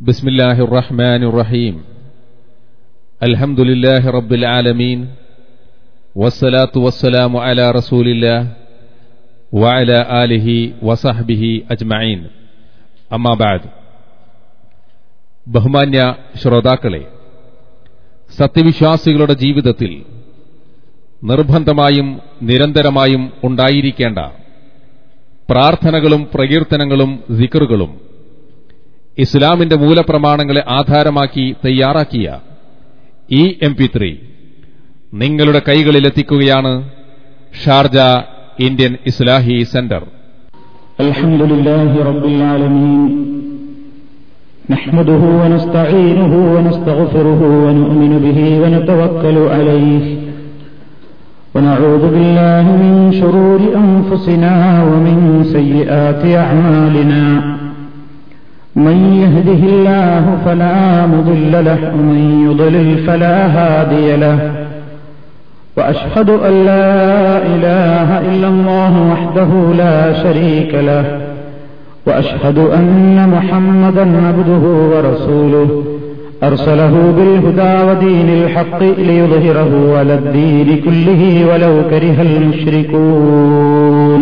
بسم الله الرحمن الرحيم الحمد لله رب العالمين والصلاة والسلام على رسول الله وعلى آله وصحبه أجمعين أما بعد ബഹുമാന്യ ശ്രോതാക്കളെ സത്യവിശ്വാസികളുടെ ജീവിതത്തിൽ നിർബന്ധമായും നിരന്തരമായും ഉണ്ടായിരിക്കേണ്ട പ്രാർത്ഥനകളും പ്രകീർത്തനങ്ങളും സിക്കറുകളും ഇസ്ലാമിന്റെ മൂലപ്രമാണങ്ങളെ ആധാരമാക്കി തയ്യാറാക്കിയ ഈ എം പി ത്രീ നിങ്ങളുടെ കൈകളിലെത്തിക്കുകയാണ് ഷാർജ ഇന്ത്യൻ ഇസ്ലാഹി സെന്റർ الحمد لله رب العالمين نحمده ونستعينه ونستغفره ونؤمن به ونتوكل عليه ونعوذ بالله من شرور أنفسنا ومن سيئات أعمالنا من يهده الله فلا مضل له ومن يضلل فلا هادي له. وأشهد أن لا إله إلا الله وحده لا شريك له. وأشهد أن محمدا عبده ورسوله. أرسله بالهدى ودين الحق ليظهره على الدين كله ولو كره المشركون.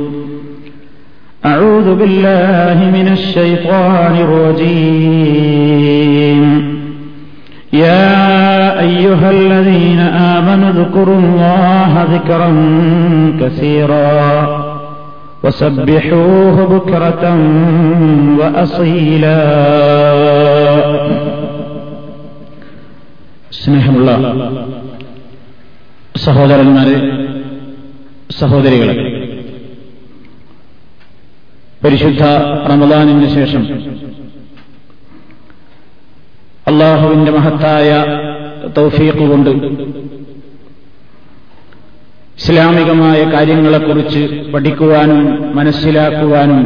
أعوذ بالله من الشيطان الرجيم يا أيها الذين آمنوا اذكروا الله ذكرا كثيرا وسبحوه بكرة وأصيلا സ്നേഹമുള്ള സഹോദരന്മാരെ സഹോദരികളെ പരിശുദ്ധ റമദാനിന് ശേഷം അള്ളാഹുവിന്റെ മഹത്തായ തൗഫീഖ് കൊണ്ട് ഇസ്ലാമികമായ കാര്യങ്ങളെക്കുറിച്ച് പഠിക്കുവാനും മനസ്സിലാക്കുവാനും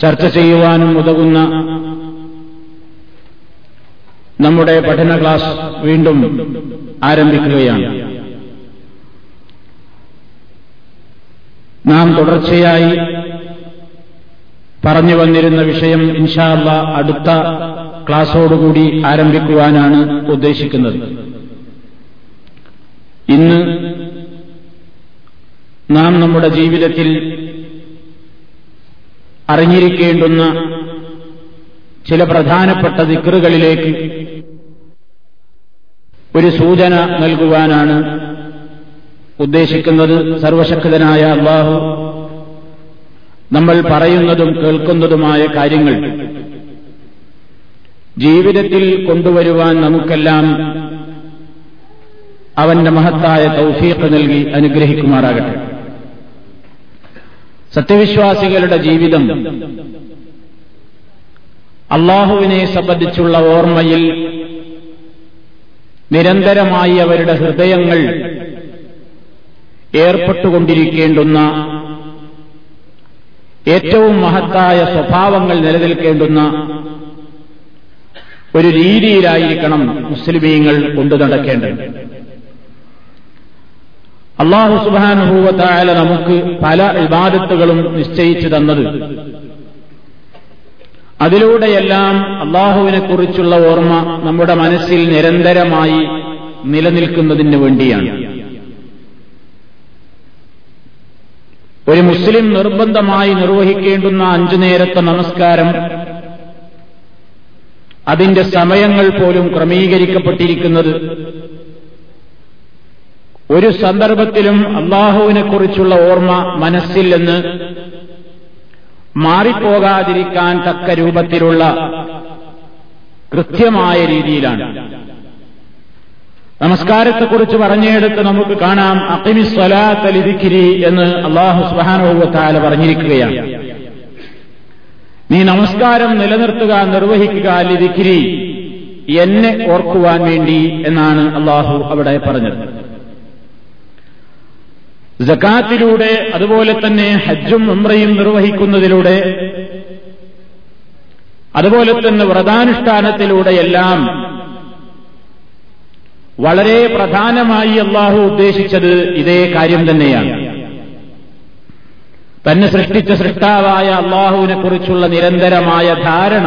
ചർച്ച ചെയ്യുവാനും ഉതകുന്ന നമ്മുടെ പഠന ക്ലാസ് വീണ്ടും ആരംഭിക്കുകയാണ്. നാം തുടർച്ചയായി പറഞ്ഞു വന്നിരുന്ന വിഷയം ഇൻഷാല്ല അടുത്ത ക്ലാസ്സോടുകൂടി ആരംഭിക്കുവാനാണ് ഉദ്ദേശിക്കുന്നത്. ഇന്ന് നാം നമ്മുടെ ജീവിതത്തിൽ അറിഞ്ഞിരിക്കേണ്ടുന്ന ചില പ്രധാനപ്പെട്ട ദിക്കറുകളിലേക്ക് ഒരു സൂചന നൽകുവാനാണ് ഉദ്ദേശിക്കുന്നത് സർവശക്തനായ അള്ളാഹു. നമ്മൾ പറയുന്നതും കേൾക്കുന്നതുമായ കാര്യങ്ങൾ ജീവിതത്തിൽ കൊണ്ടുവരുവാൻ നമുക്കെല്ലാം അവന്റെ മഹത്തായ തൗഫീഖ് നൽകി അനുഗ്രഹിക്കുമാറാകട്ടെ. സത്യവിശ്വാസികളുടെ ജീവിതം അള്ളാഹുവിനെ സംബന്ധിച്ചുള്ള ഓർമ്മയിൽ നിരന്തരമായി അവരുടെ ഹൃദയങ്ങൾ ഏർപ്പെട്ടുകൊണ്ടിരിക്കേണ്ടുന്ന ഏറ്റവും മഹത്തായ സ്വഭാവങ്ങൾ നിലനിൽക്കേണ്ടുന്ന ഒരു രീതിയിലായിരിക്കണം മുസ്ലിമീങ്ങൾ കൊണ്ടു നടക്കേണ്ടത്. അള്ളാഹു സുബാനുഭൂവത്തായ നമുക്ക് പല വിവാദത്തുകളും നിശ്ചയിച്ചു തന്നത്. അതിലൂടെയെല്ലാം അള്ളാഹുവിനെക്കുറിച്ചുള്ള ഓർമ്മ നമ്മുടെ മനസ്സിൽ നിരന്തരമായി നിലനിൽക്കുന്നതിന് വേണ്ടിയാണ്. ഒരു മുസ്ലിം നിർബന്ധമായി നിർവഹിക്കേണ്ടുന്ന അഞ്ചു നേരത്തെ നമസ്കാരം അതിന്റെ സമയങ്ങൾ പോലും ക്രമീകരിക്കപ്പെട്ടിരിക്കുന്നത് ഒരു സന്ദർഭത്തിലും അള്ളാഹുവിനെക്കുറിച്ചുള്ള ഓർമ്മ മനസ്സിൽ നിന്ന് മാറിപ്പോകാതിരിക്കാൻ തക്ക രൂപത്തിലുള്ള കൃത്യമായ രീതിയിലാണ്. നമസ്കാരത്തെക്കുറിച്ച് പറഞ്ഞെടുത്ത് നമുക്ക് കാണാം. അക്കിമി സ്വലാത്തലിരിക്കിരി എന്ന് അള്ളാഹു സുബാനുഭവത്താല പറഞ്ഞിരിക്കുകയാണ്. നീ നമസ്കാരം നിലനിർത്തുക നിർവഹിക്കുക ലിരിക്കിരി എന്നെ ഓർക്കുവാൻ വേണ്ടി എന്നാണ് അള്ളാഹു അവിടെ പറഞ്ഞത്. ജക്കാത്തിലൂടെ അതുപോലെ തന്നെ ഹജ്ജും ഉംറയും നിർവഹിക്കുന്നതിലൂടെ അതുപോലെ തന്നെ വ്രതാനുഷ്ഠാനത്തിലൂടെയെല്ലാം വളരെ പ്രധാനമായി അള്ളാഹു ഉദ്ദേശിച്ചത് ഇതേ കാര്യം തന്നെയാണ്. തന്നെ സൃഷ്ടിച്ച സൃഷ്ടാവായ അള്ളാഹുവിനെക്കുറിച്ചുള്ള നിരന്തരമായ ധാരണ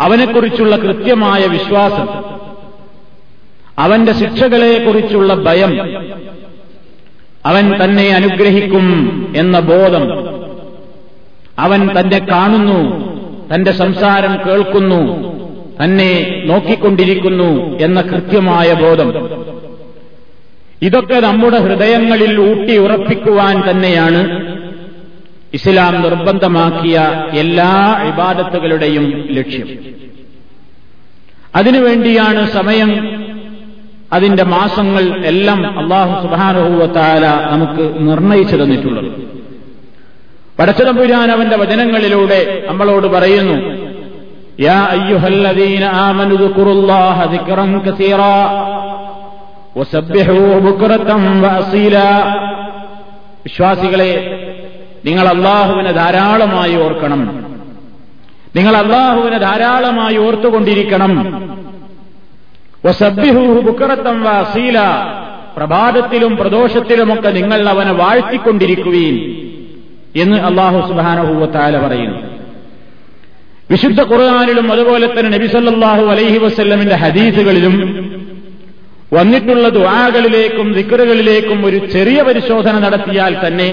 അവനെക്കുറിച്ചുള്ള കൃത്യമായ വിശ്വാസം അവന്റെ ശിക്ഷകളെക്കുറിച്ചുള്ള ഭയം അവൻ തന്നെ അനുഗ്രഹിക്കും എന്ന ബോധം അവൻ തന്നെ കാണുന്നു തന്റെ സംസാരം കേൾക്കുന്നു തന്നെ നോക്കിക്കൊണ്ടിരിക്കുന്നു എന്ന കൃത്യമായ ബോധം. ഇതൊക്കെ നമ്മുടെ ഹൃദയങ്ങളിൽ ഊട്ടി ഉറപ്പിക്കുവാൻ തന്നെയാണ് ഇസ്ലാം നിർബന്ധമാക്കിയ എല്ലാ ഇബാദത്തുകളുടെയും ലക്ഷ്യം. അതിനുവേണ്ടിയാണ് സമയം അതിന്റെ മാസങ്ങൾ എല്ലാം അള്ളാഹു സുബാനുഭൂവത്താല നമുക്ക് നിർണയിച്ചു തന്നിട്ടുള്ളത്. പടച്ചതമ്പുരാൻ അവന്റെ വചനങ്ങളിലൂടെ നമ്മളോട് പറയുന്നു യാ امنوا اذكروا الله ذكرا كثيرا وسبحوه ബുക്റതൻ വഅസീലാ വിശ്വാസികളെ നിങ്ങൾ അള്ളാഹുവിനെ ധാരാളമായി ഓർക്കണം. നിങ്ങൾ അള്ളാഹുവിനെ ധാരാളമായി ഓർത്തുകൊണ്ടിരിക്കണം. ബുക്കറത്തം വഅസീല പ്രഭാതത്തിലും പ്രദോഷത്തിലുമൊക്കെ നിങ്ങൾ അവനെ വാഴ്ത്തിക്കൊണ്ടിരിക്കുകയും എന്ന് അള്ളാഹു സുബാനഹൂവത്താല പറയുന്നു. വിശുദ്ധ ഖുർആാനിലും അതുപോലെ തന്നെ നബിസല്ലാഹു അലൈഹി വസ്ല്ലമിന്റെ ഹദീസുകളിലും വന്നിട്ടുള്ള ദുആകളിലേക്കും ദിക്കറുകളിലേക്കും ഒരു ചെറിയ പരിശോധന നടത്തിയാൽ തന്നെ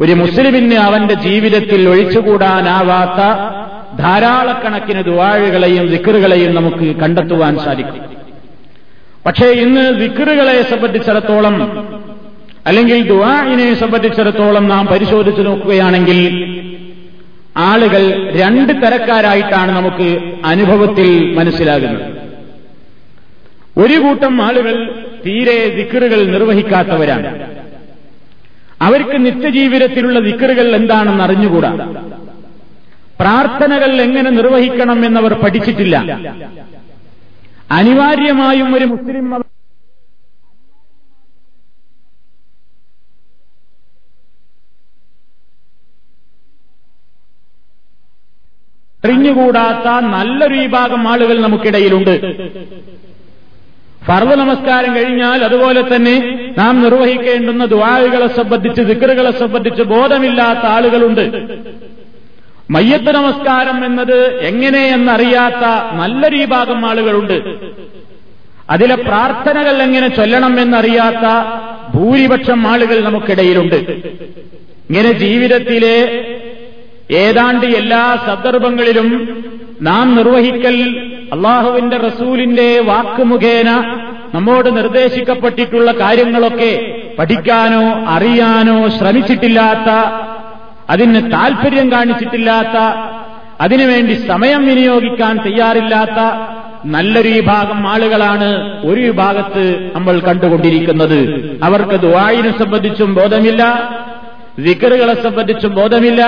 ഒരു മുസ്ലിമിന് അവന്റെ ജീവിതത്തിൽ ഒഴിച്ചുകൂടാനാവാത്ത ധാരാളക്കണക്കിന് ദുവാഴുകളെയും ദിക്കറുകളെയും നമുക്ക് കണ്ടെത്തുവാൻ സാധിക്കും. പക്ഷേ ഇന്ന് ദിക്കറുകളെ സംബന്ധിച്ചിടത്തോളം അല്ലെങ്കിൽ ദുആഇനെ സംബന്ധിച്ചിടത്തോളം നാം പരിശോധിച്ചു നോക്കുകയാണെങ്കിൽ ആളുകൾ രണ്ട് തരക്കാരായിട്ടാണ് നമുക്ക് അനുഭവത്തിൽ മനസ്സിലാകുന്നത്. ഒരു കൂട്ടം ആളുകൾ തീരെ ദിക്കറുകൾ നിർവഹിക്കാത്തവരാണ്. അവർക്ക് നിത്യജീവിതത്തിലുള്ള ദിക്കറുകൾ എന്താണെന്ന് അറിഞ്ഞുകൂടാ. പ്രാർത്ഥനകൾ എങ്ങനെ നിർവഹിക്കണം എന്നവർ പഠിച്ചിട്ടില്ല. അനിവാര്യമായും ഒരു മുസ്ലിം അറിഞ്ഞുകൂടാത്ത നല്ലൊരു വിഭാഗം ആളുകൾ നമുക്കിടയിലുണ്ട്. പർവ നമസ്കാരം കഴിഞ്ഞാൽ അതുപോലെ തന്നെ നാം നിർവഹിക്കേണ്ടുന്ന ദ്വാരകളെ സംബന്ധിച്ച് ദിക്കറുകളെ സംബന്ധിച്ച് ബോധമില്ലാത്ത ആളുകളുണ്ട്. മയ്യത്ത് നമസ്കാരം എന്നത് എങ്ങനെയെന്നറിയാത്ത നല്ലൊരു വിഭാഗം ആളുകളുണ്ട്. അതിലെ പ്രാർത്ഥനകൾ എങ്ങനെ ചൊല്ലണം എന്നറിയാത്ത ഭൂരിപക്ഷം ആളുകൾ നമുക്കിടയിലുണ്ട്. ഇങ്ങനെ ജീവിതത്തിലെ ഏതാണ്ട് എല്ലാ സന്ദർഭങ്ങളിലും നാം നിർവഹിക്കൽ അള്ളാഹുവിന്റെ റസൂലിന്റെ വാക്ക് മുഖേന നമ്മോട് നിർദ്ദേശിക്കപ്പെട്ടിട്ടുള്ള കാര്യങ്ങളൊക്കെ പഠിക്കാനോ അറിയാനോ ശ്രമിച്ചിട്ടില്ലാത്ത അതിന് താൽപര്യം കാണിച്ചിട്ടില്ലാത്ത അതിനുവേണ്ടി സമയം വിനിയോഗിക്കാൻ തയ്യാറില്ലാത്ത നല്ലൊരു വിഭാഗം ആളുകളാണ് ഒരു വിഭാഗത്ത് നമ്മൾ കണ്ടുകൊണ്ടിരിക്കുന്നത്. അവർക്ക് ദുവായിനെ സംബന്ധിച്ചും ബോധമില്ല വിക്കറുകളെ സംബന്ധിച്ചും ബോധമില്ല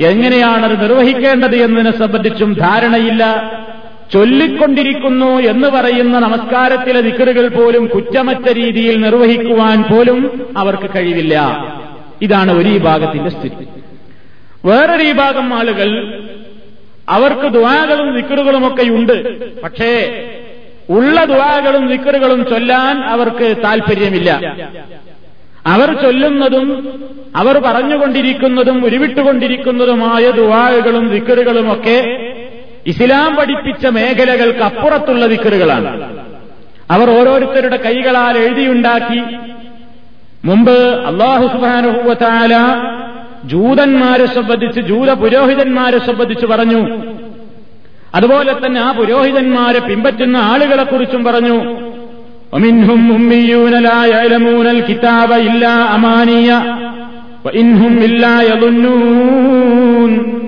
എങ്ങനെയാണത് നിർവഹിക്കേണ്ടത് എന്നതിനെ സംബന്ധിച്ചും ധാരണയില്ല. ചൊല്ലിക്കൊണ്ടിരിക്കുന്നു എന്ന് പറയുന്ന നമസ്കാരത്തിലെ വിക്രുകൾ പോലും കുറ്റമറ്റ രീതിയിൽ നിർവഹിക്കുവാൻ പോലും അവർക്ക് കഴിവില്ല. ഇതാണ് ഒരു വിഭാഗത്തിന്റെ സ്ഥിതി. വേറൊരു വിഭാഗം ആളുകൾ അവർക്ക് ദുവാകളും വിക്കറുകളുമൊക്കെയുണ്ട് പക്ഷേ ഉള്ള ദുവാകളും വിക്രുകളും ചൊല്ലാൻ അവർക്ക് താൽപ്പര്യമില്ല അവർ ചൊല്ലുന്നതും അവർ പറഞ്ഞുകൊണ്ടിരിക്കുന്നതും ഉരുവിട്ടുകൊണ്ടിരിക്കുന്നതുമായ ദുവാഴുകളും ദിക്കറുകളുമൊക്കെ ഇസ്ലാം പഠിപ്പിച്ച മേഖലകൾക്ക് അപ്പുറത്തുള്ള ദിക്കറുകളാണ് അവർ ഓരോരുത്തരുടെ കൈകളാൽ എഴുതിയുണ്ടാക്കി. മുമ്പ് അള്ളാഹു സുബാനുഭൂവത്താല ജൂതന്മാരെ സംബന്ധിച്ച് ജൂത പുരോഹിതന്മാരെ സംബന്ധിച്ച് പറഞ്ഞു. അതുപോലെ തന്നെ ആ പുരോഹിതന്മാരെ പിൻപറ്റുന്ന ആളുകളെക്കുറിച്ചും പറഞ്ഞു. ومنهم أميون لا يعلمون الكتاب إلا أماني وإنهم إلا يظنون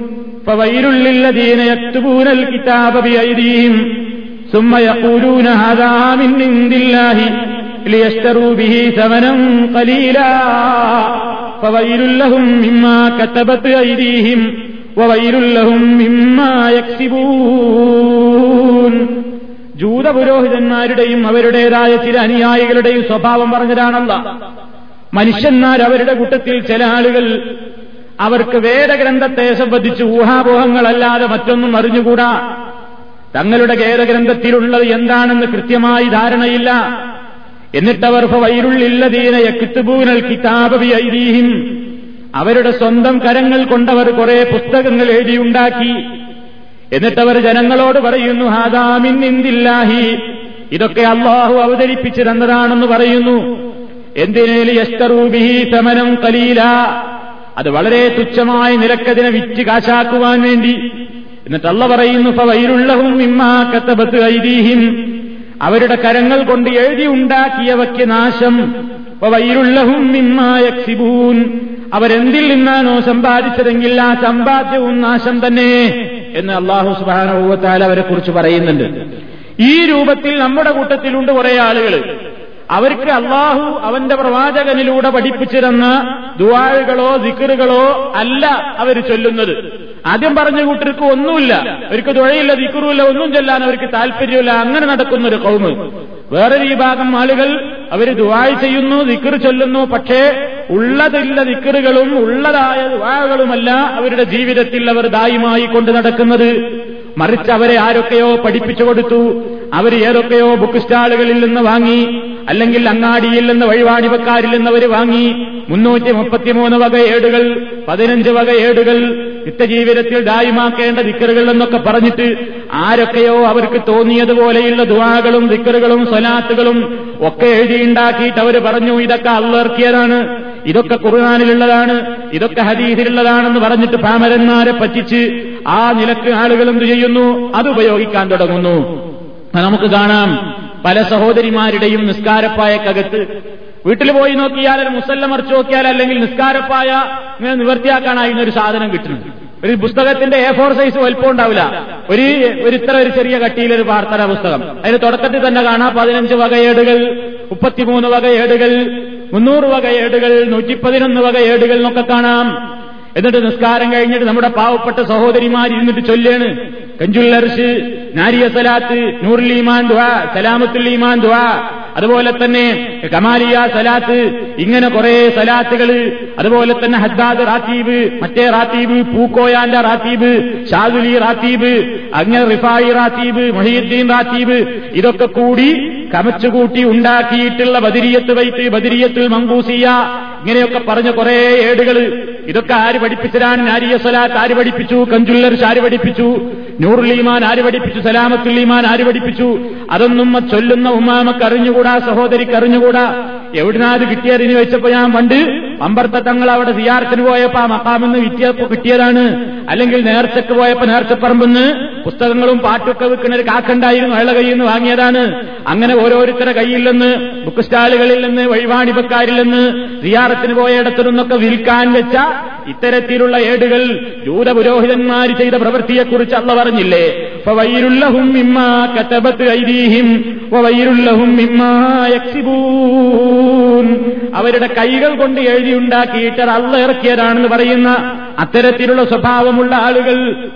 فويل للذين يكتبون الكتاب بأيديهم ثم يقولون هذا من عند الله ليشتروا به ثمنا قليلا فويل لهم مما كتبت أيديهم وويل لهم مما يكسبون ജൂത പുരോഹിതന്മാരുടെയും അവരുടേതായ ചില അനുയായികളുടെയും സ്വഭാവം പറഞ്ഞതാണല്ല. മനുഷ്യന്മാർ അവരുടെ കൂട്ടത്തിൽ ചില ആളുകൾ അവർക്ക് വേദഗ്രന്ഥത്തെ സംബന്ധിച്ച് ഊഹാപോഹങ്ങളല്ലാതെ മറ്റൊന്നും അറിഞ്ഞുകൂടാ. തങ്ങളുടെ വേദഗ്രന്ഥത്തിലുള്ളത് എന്താണെന്ന് കൃത്യമായി ധാരണയില്ല. എന്നിട്ടവർ വൈരുള്ളില്ലതീന യക്കിത്തുപൂനൽ കിതാപവി ഐതീഹിം അവരുടെ സ്വന്തം കരങ്ങൾ കൊണ്ടവർ കുറെ പുസ്തകങ്ങൾ എഴുതിയുണ്ടാക്കി. എന്നിട്ടവർ ജനങ്ങളോട് പറയുന്നു ഹാദാമിൻ ഇന്ദില്ലാഹി ഇതൊക്കെ അള്ളാഹു അവതരിപ്പിച്ചു തന്നതാണെന്ന് പറയുന്നു. എന്തിനേലി യസ്തറൂബിഹി സമനം കലീല അത് വളരെ തുച്ഛമായ നിരക്കതിനെ വിറ്റ് കാശാക്കുവാൻ വേണ്ടി. എന്നിട്ട് അല്ല പറയുന്നു പവയിലുള്ളവും ഇമ്മാ ഐദീഹിം. അവരുടെ കരങ്ങൾ കൊണ്ട് എഴുതി ഉണ്ടാക്കിയവയ്ക്ക് നാശം. വൈരുള്ളഹും മിമ്മായക്സിബൂൻ അവരെന്തിൽ നിന്നാണോ സമ്പാദിച്ചതെങ്കിൽ ആ സമ്പാദ്യവും നാശം തന്നെ. എന്ന് അള്ളാഹു സുബാനുഭവത്താൽ അവരെ കുറിച്ച് പറയുന്നുണ്ട്. ഈ രൂപത്തിൽ നമ്മുടെ കൂട്ടത്തിലുണ്ട് കുറെ ആളുകൾ. അവർക്ക് അള്ളാഹു അവന്റെ പ്രവാചകനിലൂടെ പഠിപ്പിച്ചിരുന്ന ദുവാഴുകളോ ദിക്കറുകളോ അല്ല അവർ ചൊല്ലുന്നത്. ആദ്യം പറഞ്ഞ കൂട്ടർക്ക് ഒന്നുമില്ല. അവർക്ക് തുഴയില്ല ദിക്കറുമില്ല ഒന്നും ചൊല്ലാൻ അവർക്ക് താല്പര്യമില്ല. അങ്ങനെ നടക്കുന്ന ഒരു കൗമ് വേറൊരു വിഭാഗം ആളുകൾ അവർ ദുവായ് ചെയ്യുന്നു ദിക്കർ ചൊല്ലുന്നു. പക്ഷേ ഉള്ളതില്ല ദിക്കറുകളും ഉള്ളതായ ദുവാകളുമല്ല അവരുടെ ജീവിതത്തിൽ അവർ ദായുമായി കൊണ്ട് നടക്കുന്നത്. മറിച്ച് അവരെ ആരൊക്കെയോ പഠിപ്പിച്ചു കൊടുത്തു. അവർ ഏതൊക്കെയോ ബുക്ക് സ്റ്റാളുകളിൽ നിന്ന് വാങ്ങി. അല്ലെങ്കിൽ അങ്ങാടിയിൽ നിന്ന് വഴിവാണിവക്കാരിൽ നിന്ന് അവർ വാങ്ങി. മുന്നൂറ്റി മുപ്പത്തിമൂന്ന് വക ഏടുകൾ പതിനഞ്ച് വക ഏടുകൾ നിത്യജീവിതത്തിൽ ദായുമാക്കേണ്ട ദിക്കറുകൾ എന്നൊക്കെ പറഞ്ഞിട്ട് ആരൊക്കെയോ അവർക്ക് തോന്നിയതുപോലെയുള്ള ദുവാകളും ദിക്കറുകളും സ്വലാത്തുകളും ഒക്കെ എഴുതിയുണ്ടാക്കിയിട്ട് അവർ പറഞ്ഞു ഇതൊക്കെ അള്ളർക്കിയതാണ് ഇതൊക്കെ ഖുർആാനിലുള്ളതാണ് ഇതൊക്കെ ഹദീസിലുള്ളതാണെന്ന് പറഞ്ഞിട്ട് പാമരന്മാരെ പറ്റിച്ച് ആ നിലയ്ക്ക് ആളുകൾ എന്ത് ചെയ്യുന്നു? അത് ഉപയോഗിക്കാൻ തുടങ്ങുന്നു. നമുക്ക് കാണാം പല സഹോദരിമാരുടെയും നിസ്കാരപ്പായക്കകത്ത് വീട്ടിൽ പോയി നോക്കിയാൽ ഒരു മുസല്ല മറിച്ച് നോക്കിയാൽ അല്ലെങ്കിൽ നിസ്കാരപ്പായ ഇങ്ങനെ നിവർത്തിയാക്കാനായിരുന്ന ഒരു സാധനം കിട്ടുന്നുണ്ട് ഒരു പുസ്തകത്തിന്റെ എ ഫോർ സൈസ് വലിപ്പം ഉണ്ടാവില്ല. ഒരു ഒരു ഇത്ര ഒരു ചെറിയ കട്ടിയിലൊരു പ്രാർത്ഥന പുസ്തകം. അതിന് തുടക്കത്തിൽ തന്നെ കാണാം പതിനഞ്ച് വകയേടുകൾ മുപ്പത്തിമൂന്ന് വകയേടുകൾ മുന്നൂറ് വക ഏടുകൾ നൂറ്റി പതിനൊന്ന് വക ഏടുകൾ എന്നൊക്കെ കാണാം. എന്നിട്ട് നിസ്കാരം കഴിഞ്ഞിട്ട് നമ്മുടെ പാവപ്പെട്ട സഹോദരിമാർ ഇരുന്നിട്ട് ചൊല്ലാണ്. കഞ്ചുല്ലർഷ് നാരിയ സലാത്ത് നൂറുലീമാൻ ദ്വാ സലാമത്തുല്ലീമാൻ ദ്വാ അതുപോലെ തന്നെ കമാലിയ സലാത്ത് ഇങ്ങനെ കുറെ സലാത്തുകൾ അതുപോലെ തന്നെ ഹദ്ദാദ് റാത്തീബ് മറ്റേ റാത്തീബ് പൂക്കോയാന്റെ റാത്തീബ് ഷാദുലി റാത്തീബ് അങ്ങനെ റിഫായി റാത്തീബ് മൊഹീദ്ദീൻ റാത്തീബ് ഇതൊക്കെ കൂടി കമച്ചുകൂട്ടി ഉണ്ടാക്കിയിട്ടുള്ള ബദിരിയത്ത് വൈത്ത് ബദിരിയത്തിൽ മങ്കൂസിയ ഇങ്ങനെയൊക്കെ പറഞ്ഞ കുറെ ഏടുകൾ ഇതൊക്കെ ആര് പഠിപ്പിച്ചതാണ്? നാരിയ സലാത്ത് ആര് പഠിപ്പിച്ചു? കഞ്ചുല്ലർ ആര് പഠിപ്പിച്ചു? നൂറുലീമാൻ ആര് പഠിപ്പിച്ചു? സലാമത്തുല്ലീമാൻ ആര് പഠിപ്പിച്ചു? അതൊന്നും ചൊല്ലുന്ന ഉമ്മാമക്ക് അറിഞ്ഞുകൂടാ സഹോദരിക്ക് അറിഞ്ഞുകൂടാ. എവിടുന്നാ അത് കിട്ടിയതിന് വെച്ചപ്പോ ഞാൻ പണ്ട് അമ്പർത്ത തങ്ങൾ അവിടെ സിയാർത്തിന് പോയപ്പോ ആ മക്കാമെന്ന് വിറ്റിയപ്പോ കിട്ടിയതാണ്. അല്ലെങ്കിൽ നേർച്ചക്ക് പോയപ്പോ നേർച്ചപ്പറമ്പെന്ന് പുസ്തകങ്ങളും പാട്ടൊക്കെ വെക്കുന്ന ഒരു കാക്കുണ്ടായിരുന്നു അയാളെ കയ്യിൽ നിന്ന് വാങ്ങിയതാണ്. അങ്ങനെ ഓരോരുത്തരുടെ കയ്യിൽ നിന്ന് ബുക്ക് സ്റ്റാളുകളിൽ നിന്ന് വഴിവാണിപ്പക്കാരിൽ നിന്ന് സിയാറത്തിന് പോയ ഇടത്തു നിന്നൊക്കെ വിൽക്കാൻ വെച്ച ഇത്തരത്തിലുള്ള ഏടുകൾ ജൂത പുരോഹിതന്മാർ ചെയ്ത പ്രവൃത്തിയെക്കുറിച്ച് അള്ള പറഞ്ഞില്ലേ? യക്സിബൂൻ. അവരുടെ കൈകൾ കൊണ്ട് എഴുതിയുണ്ടാക്കിയിട്ട് അള്ള ഇറക്കിയതാണെന്ന് പറയുന്ന അത്തരത്തിലുള്ള സ്വഭാവമുള്ള ആളുകൾ.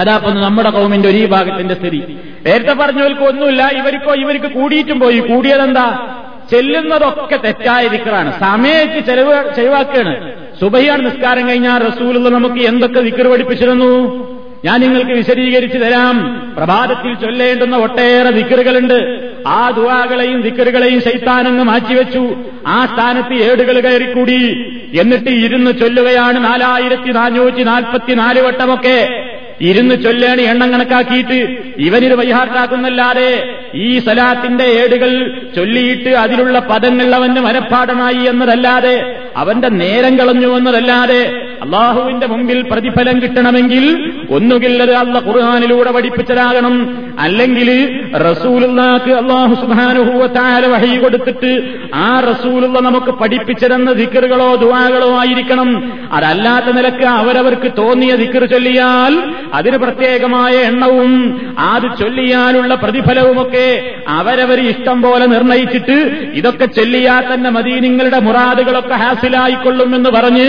അതാപ്പൊ നമ്മുടെ കൗമിന്റെ ഒരു ഭാഗത്തിന്റെ സ്ഥിതി. നേരത്തെ പറഞ്ഞവർക്ക് ഒന്നുമില്ല ഇവർക്കോ ഇവർക്ക് കൂടിയിട്ടും പോയി. കൂടിയതെന്താ? ചെല്ലുന്നതൊക്കെ തെറ്റായ ദിക്കറാണ് സമയത്ത് ചെലവ് ചെലവാക്കുകയാണ് സുബഹിയാണ് നിസ്കാരം കഴിഞ്ഞാൽ റസൂലുള്ള നമുക്ക് എന്തൊക്കെ ദിക്കർ പഠിപ്പിച്ചിരുന്നു? ഞാൻ നിങ്ങൾക്ക് വിശദീകരിച്ചു തരാം. പ്രഭാതത്തിൽ ചൊല്ലേണ്ടുന്ന ഒട്ടേറെ ദിക്കറുകളുണ്ട്. ആ ദുവാകളെയും ദിക്കറുകളെയും ശൈത്താനങ്ങ് മാറ്റിവെച്ചു. ആ സ്ഥാനത്ത് ഏടുകൾ കയറിക്കൂടി. എന്നിട്ട് ഇരുന്ന് ചൊല്ലുകയാണ് നാലായിരത്തി നാനൂറ്റി നാൽപ്പത്തിനാല് വട്ടമൊക്കെ. ഇരുന്ന് ചൊല്ലേണി എണ്ണം കണക്കാക്കിയിട്ട്. ഇവനിത് വൈഹാർട്ടാക്കുന്നല്ലാതെ ഈ സലാത്തിന്റെ ഏടുകൾ ചൊല്ലിയിട്ട് അതിലുള്ള പദങ്ങൾ അവന്റെ മനഃപ്പാടമായി എന്നതല്ലാതെ അവന്റെ നേരം കളഞ്ഞു എന്നതല്ലാതെ അള്ളാഹുവിന്റെ മുമ്പിൽ പ്രതിഫലം കിട്ടണമെങ്കിൽ ഒന്നുകിൽ അത് അള്ള ഖുർഹാനിലൂടെ പഠിപ്പിച്ചതാകണം. അല്ലെങ്കിൽ റസൂലുള്ളാക്ക് അള്ളാഹു സുബാനുഭൂവത്താല വഹി കൊടുത്തിട്ട് ആ റസൂലുള്ള നമുക്ക് പഠിപ്പിച്ചതെന്ന ദിക്കറുകളോ ദുവാകളോ ആയിരിക്കണം. അതല്ലാത്ത നിലയ്ക്ക് അവരവർക്ക് തോന്നിയ ദിക്കർ ചൊല്ലിയാൽ അതിന് പ്രത്യേകമായ എണ്ണവും അത് ചൊല്ലിയാലുള്ള പ്രതിഫലവുമൊക്കെ അവരവർ ഇഷ്ടം പോലെ നിർണയിച്ചിട്ട് ഇതൊക്കെ ചൊല്ലിയാൽ തന്നെ മതി നിങ്ങളുടെ മുറാദുകളൊക്കെ ഹാസിലായിക്കൊള്ളുമെന്ന് പറഞ്ഞ്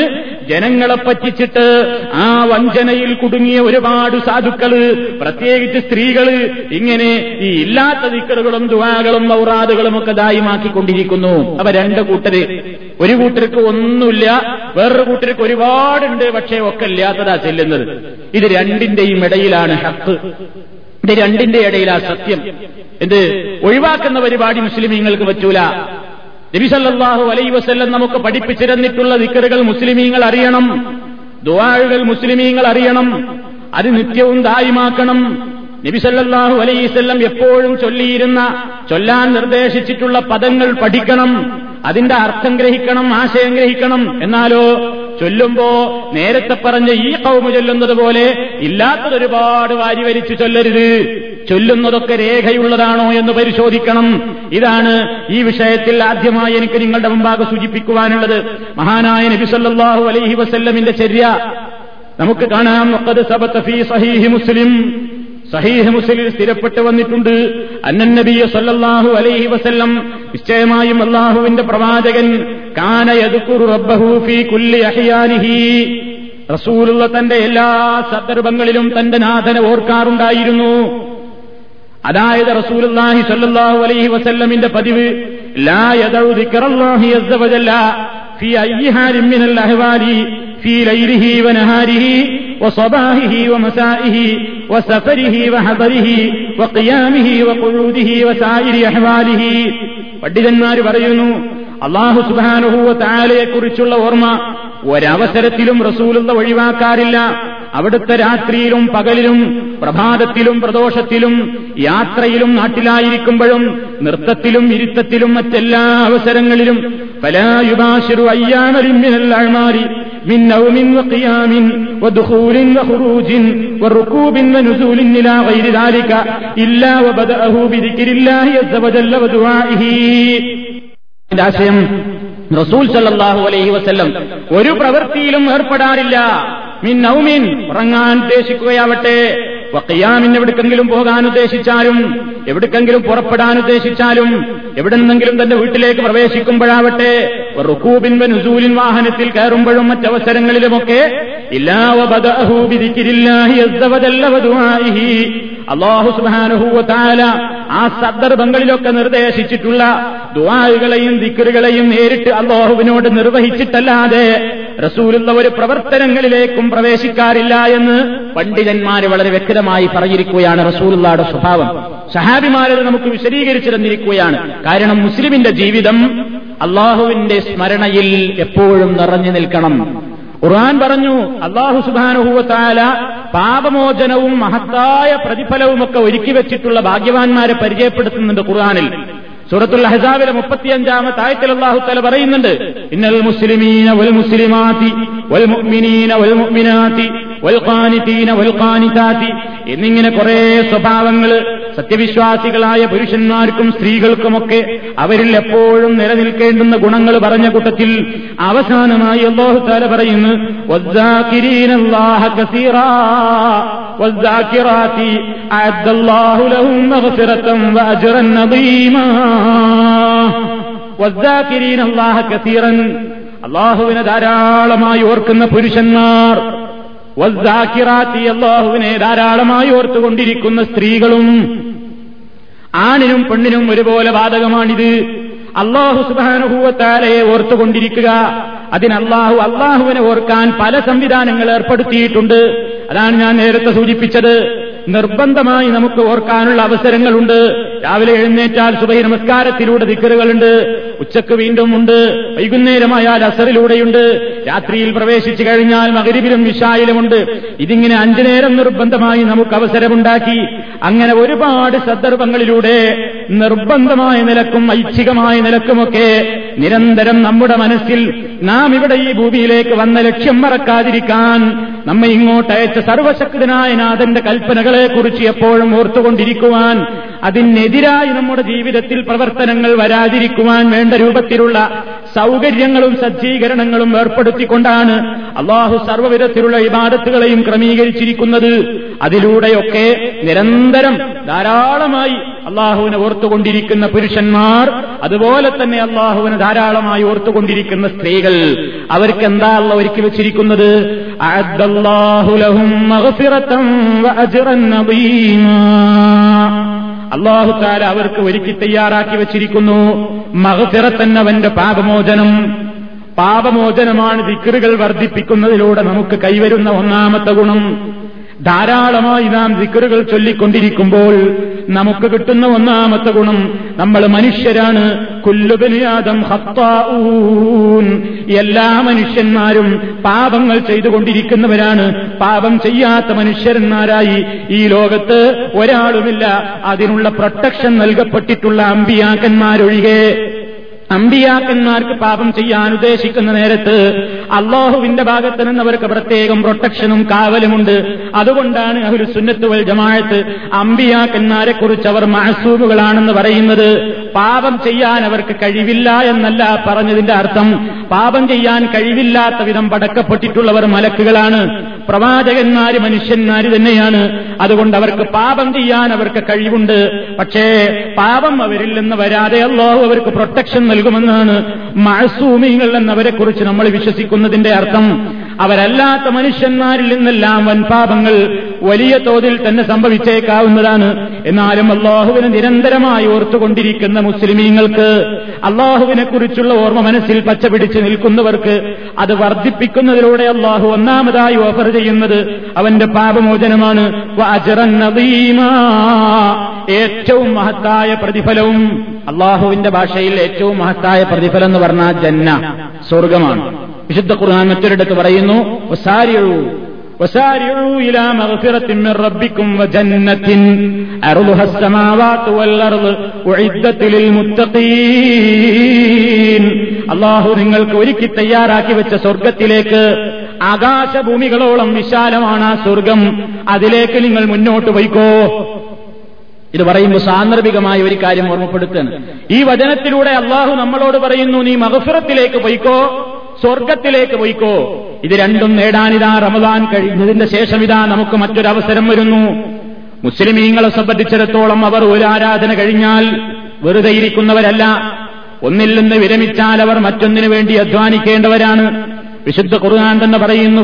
ജനങ്ങളെ പറ്റിച്ചിട്ട് ആ വഞ്ചനയിൽ കുടുങ്ങിയ ഒരുപാട് സാധുക്കൾ പ്രത്യേകിച്ച് സ്ത്രീകൾ ഇങ്ങനെ ഈ ഇല്ലാത്ത ദിക്കറുകളും ദുവാകളും ഔറാദുകളും ഒക്കെ ദായമാക്കിക്കൊണ്ടിരിക്കുന്നു. അവ രണ്ട് കൂട്ടര്. ഒരു കൂട്ടർക്ക് ഒന്നുമില്ല വേറൊരു കൂട്ടർക്ക് ഒരുപാടുണ്ട് പക്ഷേ ഒക്കെ ഇല്ലാത്തതാ ചെല്ലുന്നത്. ഇത് രണ്ടിന്റെയും ഇടയിലാണ് ഹക്ക്. ഇത് രണ്ടിന്റെ ഇടയിലാ സത്യം. എന്ത്? ഒഴിവാക്കുന്ന പരിപാടി മുസ്ലിമീങ്ങൾക്ക് പറ്റൂല. നബിസല്ലാഹു അലൈ വസ്ല്ലം നമുക്ക് പഠിപ്പിച്ചിരുന്നിട്ടുള്ള ദിക്കറുകൾ മുസ്ലിമീങ്ങൾ അറിയണം ദുവാഴുകൾ മുസ്ലിമീങ്ങൾ അറിയണം അത് നിത്യവും ദായിമാക്കണം. നബിസല്ലാഹു അലൈവല്ലം എപ്പോഴും ചൊല്ലിയിരുന്ന ചൊല്ലാൻ നിർദ്ദേശിച്ചിട്ടുള്ള പദങ്ങൾ പഠിക്കണം അതിന്റെ അർത്ഥം ഗ്രഹിക്കണം ആശയം ഗ്രഹിക്കണം. എന്നാലോ ചൊല്ലുമ്പോ നേരത്തെ പറഞ്ഞ ഈ കൗമ ചൊല്ലുന്നത് പോലെ ഇല്ലാത്തതൊരുപാട് വാരി വലിച്ചു ചൊല്ലരുത്. ചൊല്ലുന്നതൊക്കെ രേഖയുള്ളതാണോ എന്ന് പരിശോധിക്കണം. ഇതാണ് ഈ വിഷയത്തിൽ ആദ്യമായി എനിക്ക് നിങ്ങളുടെ മുമ്പാകെ സൂചിപ്പിക്കുവാനുള്ളത്. മഹാനായ നബിസല്ലാഹു അലൈഹി വസല്ലമിന്റെ ചര്യ. നമുക്ക് കാണാം സഹീഹി മുസ്ലിം. സഹീഹ് മുസ്ലിൽ സ്ഥിരപ്പെട്ടു വന്നിട്ടുണ്ട്. അന്നൻ നബിയ സല്ലല്ലാഹു അലൈഹി വസല്ലം. നിശ്ചയമായും അള്ളാഹുവിന്റെ പ്രവാചകൻ കാന റബ്ബഹു ഫീ കുല്ലി റസൂലുള്ള തന്റെ എല്ലാ സന്ദർഭങ്ങളിലും തന്റെ നാഥനെ ഓർക്കാറുണ്ടായിരുന്നു. അതായത് റസൂലുള്ളാഹി സല്ലല്ലാഹു അലൈഹി വസല്ലമിന്റെ പതിവ് ലാ യദഉ ദിക്റല്ലാഹി അസ്സ വജല്ല ഫീ അയ്യി ഹാലിൻ മിനൽ അഹ്വാലി ഫീ ലൈലിഹി വനഹാരിഹി وصباحه ومسائه وسفره وحضره وقيامه وقعوده وسائر أحواله പണ്ഡിതന്മാർ പറയുന്നു അള്ളാഹു സുബാനുഹൂവ താലയെക്കുറിച്ചുള്ള ഓർമ്മ ഒരവസരത്തിലും റസൂലുള്ള ഒഴിവാക്കാറില്ല അവിടുത്തെ രാത്രിയിലും പകലിലും പ്രഭാതത്തിലും പ്രദോഷത്തിലും യാത്രയിലും നാട്ടിലായിരിക്കുമ്പോഴും നൃത്തത്തിലും ഇരുത്തത്തിലും മറ്റെല്ലാ അവസരങ്ങളിലും പലായുബാശിറു അയ്യാമലിമിനൽ അഴ്മാരി من نوم وقيام ودخول وخروج وركوب ونزول إلى غير ذلك إلا وبدأه بذكر الله عز وجل ودعائه ആശയം റസൂൽ സല്ലാഹു അലൈഹി വസ്ല്ലം ഒരു പ്രവൃത്തിയിലും ഏർപ്പെടാറില്ല മിൻ നൗമിൻ ഉറങ്ങാൻ ഉദ്ദേശിക്കുകയാവട്ടെ. വക്കയാമിൻ എവിടേക്കെങ്കിലും പോകാൻ ഉദ്ദേശിച്ചാലും എവിടേക്കെങ്കിലും പുറപ്പെടാൻ ഉദ്ദേശിച്ചാലും എവിടെ നിന്നെങ്കിലും തന്റെ വീട്ടിലേക്ക് പ്രവേശിക്കുമ്പോഴാവട്ടെ റുക്കൂബിൻ നുസൂലിൻ വാഹനത്തിൽ കയറുമ്പോഴും മറ്റവസരങ്ങളിലുമൊക്കെ അള്ളാഹു സുബാനുഹൂവത്താല ആ സന്ദർഭങ്ങളിലൊക്കെ നിർദ്ദേശിച്ചിട്ടുള്ള ദുവാരുകളെയും ദിക്കറുകളെയും നേരിട്ട് അള്ളാഹുവിനോട് നിർവഹിച്ചിട്ടല്ലാതെ റസൂലുള്ള ഒരു പ്രവർത്തനങ്ങളിലേക്കും പ്രവേശിക്കാറില്ല എന്ന് പണ്ഡിതന്മാര് വളരെ വ്യക്തമായി പറഞ്ഞിരിക്കുകയാണ് റസൂലുള്ളയുടെ സ്വഭാവം. സഹാബിമാരത് നമുക്ക് വിശദീകരിച്ചു തന്നിരിക്കുകയാണ്. കാരണം മുസ്ലിമിന്റെ ജീവിതം അള്ളാഹുവിന്റെ സ്മരണയിൽ എപ്പോഴും നിറഞ്ഞു നിൽക്കണം. ഖുർആൻ പറഞ്ഞു അള്ളാഹു സുബാനുഹൂവത്താല പാപമോചനവും മഹത്തായ പ്രതിഫലവുമൊക്കെ ഒരുക്കി വെച്ചിട്ടുള്ള ഭാഗ്യവാന്മാരെ പരിചയപ്പെടുത്തുന്നുണ്ട് ഖുർആാനിൽ. സൂറത്തുൽ ഹസാബിലെ മുപ്പത്തിയഞ്ചാമത്തെ ആയത്തിൽ അള്ളാഹു തല പറയുന്നുണ്ട് ഇന്നൽ മുസ്ലിമീന വൽ മുസ്ലിമാതി വൽ മുഅ്മിനീന വൽ മുഅ്മിനാത്തി എന്നിങ്ങനെ കുറേ സ്വഭാവങ്ങൾ സത്യവിശ്വാസികളായ പുരുഷന്മാർക്കും സ്ത്രീകൾക്കുമൊക്കെ അവരിൽ എപ്പോഴും നിലനിൽക്കേണ്ടുന്ന ഗുണങ്ങൾ പറഞ്ഞ കൂട്ടത്തിൽ അവസാനമായി അള്ളാഹു താല പറയുന്നു അള്ളാഹുവിനെ ധാരാളമായി ഓർക്കുന്ന പുരുഷന്മാർ വസ്ദാക്കിറാത്തി അള്ളാഹുവിനെ ധാരാളമായി ഓർത്തുകൊണ്ടിരിക്കുന്ന സ്ത്രീകളും ആണിനും പെണ്ണിനും ഒരുപോലെ ബാധകമാണിത് അള്ളാഹു സുബാനുഭൂവത്താലയെ ഓർത്തുകൊണ്ടിരിക്കുക. അതിന് അള്ളാഹു അള്ളാഹുവിനെ ഓർക്കാൻ പല സംവിധാനങ്ങൾ ഏർപ്പെടുത്തിയിട്ടുണ്ട്. അതാണ് ഞാൻ നേരത്തെ സൂചിപ്പിച്ചത്. നിർബന്ധമായി നമുക്ക് ഓർക്കാനുള്ള അവസരങ്ങളുണ്ട്. രാവിലെ എഴുന്നേറ്റാൽ സുബൈ നമസ്കാരത്തിലൂടെ ദിക്കറുകളുണ്ട് ഉച്ചയ്ക്ക് വീണ്ടും ഉണ്ട് വൈകുന്നേരമായാൽ അസറിലൂടെയുണ്ട്. രാത്രിയിൽ പ്രവേശിച്ചു കഴിഞ്ഞാൽ മകരിവിലും വിശായിലുമുണ്ട് ഇതിങ്ങനെ അഞ്ചു നേരം നിർബന്ധമായി നമുക്ക് അവസരമുണ്ടാക്കി. അങ്ങനെ ഒരുപാട് സന്ദർഭങ്ങളിലൂടെ നിർബന്ധമായ നിലക്കും ഐച്ഛികമായ നിലക്കുമൊക്കെ നിരന്തരം നമ്മുടെ മനസ്സിൽ നാം ഇവിടെ ഈ ഭൂമിയിലേക്ക് വന്ന ലക്ഷ്യം മറക്കാതിരിക്കാൻ നമ്മെ ഇങ്ങോട്ട് അയച്ച സർവശക്തനായ നാഥന്റെ കൽപ്പനകളെ കുറിച്ച് എപ്പോഴും ഓർത്തുകൊണ്ടിരിക്കുവാൻ അതിനെതിരായി നമ്മുടെ ജീവിതത്തിൽ പ്രവർത്തനങ്ങൾ വരാതിരിക്കുവാൻ വേണ്ട രൂപത്തിലുള്ള സൗകര്യങ്ങളും സജ്ജീകരണങ്ങളും ഏർപ്പെടുത്തിക്കൊണ്ടാണ് അള്ളാഹു സർവവിധത്തിലുള്ള ഇബാദത്തുകളെയും ക്രമീകരിച്ചിരിക്കുന്നത്. അതിലൂടെയൊക്കെ നിരന്തരം ധാരാളമായി അള്ളാഹുവിനെ ഓർത്തുകൊണ്ടിരിക്കുന്ന പുരുഷന്മാർ അതുപോലെ തന്നെ അള്ളാഹുവിനെ ധാരാളമായി ഓർത്തുകൊണ്ടിരിക്കുന്ന സ്ത്രീകൾ. അവർക്ക് എന്താ അല്ല ഒരുക്കി വെച്ചിരിക്കുന്നത്? അള്ളാഹു താല അവർക്ക് ഒരുക്കി തയ്യാറാക്കി വച്ചിരിക്കുന്നു. മഹസിറത്തന്നവന്റെ പാപമോചനം. പാപമോചനമാണ് ദിക്കറുകൾ വർദ്ധിപ്പിക്കുന്നതിലൂടെ നമുക്ക് കൈവരുന്ന ഒന്നാമത്തെ ഗുണം. ധാരാളമായി നാം ദിക്കറുകൾ ചൊല്ലിക്കൊണ്ടിരിക്കുമ്പോൾ നമുക്ക് കിട്ടുന്ന ഒന്നാമത്തെ ഗുണം നമ്മൾ മനുഷ്യരാണ്. കുല്ലുബനിയാദം ഹത്താഊൻ. എല്ലാ മനുഷ്യന്മാരും പാപങ്ങൾ ചെയ്തുകൊണ്ടിരിക്കുന്നവരാണ്. പാപം ചെയ്യാത്ത മനുഷ്യന്മാരായി ഈ ലോകത്ത് ഒരാളുമില്ല. അതിനുള്ള പ്രൊട്ടക്ഷൻ നൽകപ്പെട്ടിട്ടുള്ള അമ്പിയാക്കന്മാരൊഴികെ അമ്പിയാക്കന്മാർക്ക് പാപം ചെയ്യാൻ ഉദ്ദേശിക്കുന്ന നേരത്ത് അള്ളാഹുവിന്റെ ഭാഗത്ത് നിന്ന് അവർക്ക് പ്രത്യേകം പ്രൊട്ടക്ഷനും കാവലുമുണ്ട്. അതുകൊണ്ടാണ് അവർ സുന്നത്തുവൽ ജമാഴത്ത് അമ്പിയാക്കന്മാരെ കുറിച്ച് അവർ മഹസൂബുകളാണെന്ന് പറയുന്നത്. പാപം ചെയ്യാൻ അവർക്ക് കഴിവില്ല എന്നല്ല പറഞ്ഞതിന്റെ അർത്ഥം. പാപം ചെയ്യാൻ കഴിവില്ലാത്ത വിധം പടക്കപ്പെട്ടിട്ടുള്ളവർ മലക്കുകളാണ്. പ്രവാചകന്മാര് മനുഷ്യന്മാര് തന്നെയാണ്. അതുകൊണ്ട് അവർക്ക് പാപം ചെയ്യാൻ അവർക്ക് കഴിവുണ്ട്. പക്ഷേ പാപം അവരിൽ നിന്ന് വരാതെ അള്ളാഹു അവർക്ക് പ്രൊട്ടക്ഷൻ നൽകുമെന്നാണ് മഴസൂമികൾ എന്നവരെ കുറിച്ച് നമ്മൾ വിശ്വസിക്കുന്നതിന്റെ അർത്ഥം. അവരല്ലാത്ത മനുഷ്യന്മാരിൽ നിന്നെല്ലാം വൻപാപങ്ങൾ വലിയ തോതിൽ തന്നെ സംഭവിച്ചേക്കാവുന്നതാണ്. എന്നാലും അള്ളാഹുവിനെ നിരന്തരമായി ഓർത്തുകൊണ്ടിരിക്കുന്ന മുസ്ലിമീങ്ങൾക്ക് അള്ളാഹുവിനെ കുറിച്ചുള്ള ഓർമ്മ മനസ്സിൽ പച്ചപിടിച്ച് നിൽക്കുന്നവർക്ക് അത് വർദ്ധിപ്പിക്കുന്നതിലൂടെ അള്ളാഹു ഒന്നാമതായി ഓഫർ ചെയ്യുന്നത് അവന്റെ പാപമോചനമാണ്. ഏറ്റവും മഹത്തായ പ്രതിഫലവും അള്ളാഹുവിന്റെ ഭാഷയിൽ ഏറ്റവും മഹത്തായ പ്രതിഫലം എന്ന് പറഞ്ഞാൽ ജന്ന സ്വർഗമാണ് വിശുദ്ധ ഖുർആൻ മറ്റൊരിടത്ത് പറയുന്നു وسارعوا إلى مغفرة من ربكم وجنة أرضها السماوات والأرض أعدت للمتقين അള്ളാഹു നിങ്ങൾക്ക് ഒരുക്കി തയ്യാറാക്കി വെച്ച സ്വർഗത്തിലേക്ക് ആകാശഭൂമികളോളം വിശാലമാണ് ആ സ്വർഗം അതിലേക്ക് നിങ്ങൾ മുന്നോട്ട് പോയിക്കോ ഇത് പറയുമ്പോൾ സാന്ദർഭികമായ ഒരു കാര്യം ഓർമ്മപ്പെടുത്തുകയാണ് ഈ വചനത്തിലൂടെ അള്ളാഹു നമ്മളോട് പറയുന്നു നീ മഹഫുറത്തിലേക്ക് പോയിക്കോ സ്വർഗത്തിലേക്ക് പോയിക്കോ. ഇത് രണ്ടും നേടാനിതാ റമദാൻ കഴിഞ്ഞതിന്റെ ശേഷം ഇതാ നമുക്ക് മറ്റൊരവസരം വരുന്നു. മുസ്ലിമീങ്ങളെ സംബന്ധിച്ചിടത്തോളം അവർ ഒരു ആരാധന കഴിഞ്ഞാൽ വെറുതെ ഇരിക്കുന്നവരല്ല ഒന്നിൽ നിന്ന് വിരമിച്ചാൽ അവർ മറ്റൊന്നിനു വേണ്ടി അധ്വാനിക്കേണ്ടവരാണ്. വിശുദ്ധ ഖുർആൻ തന്നെ പറയുന്നു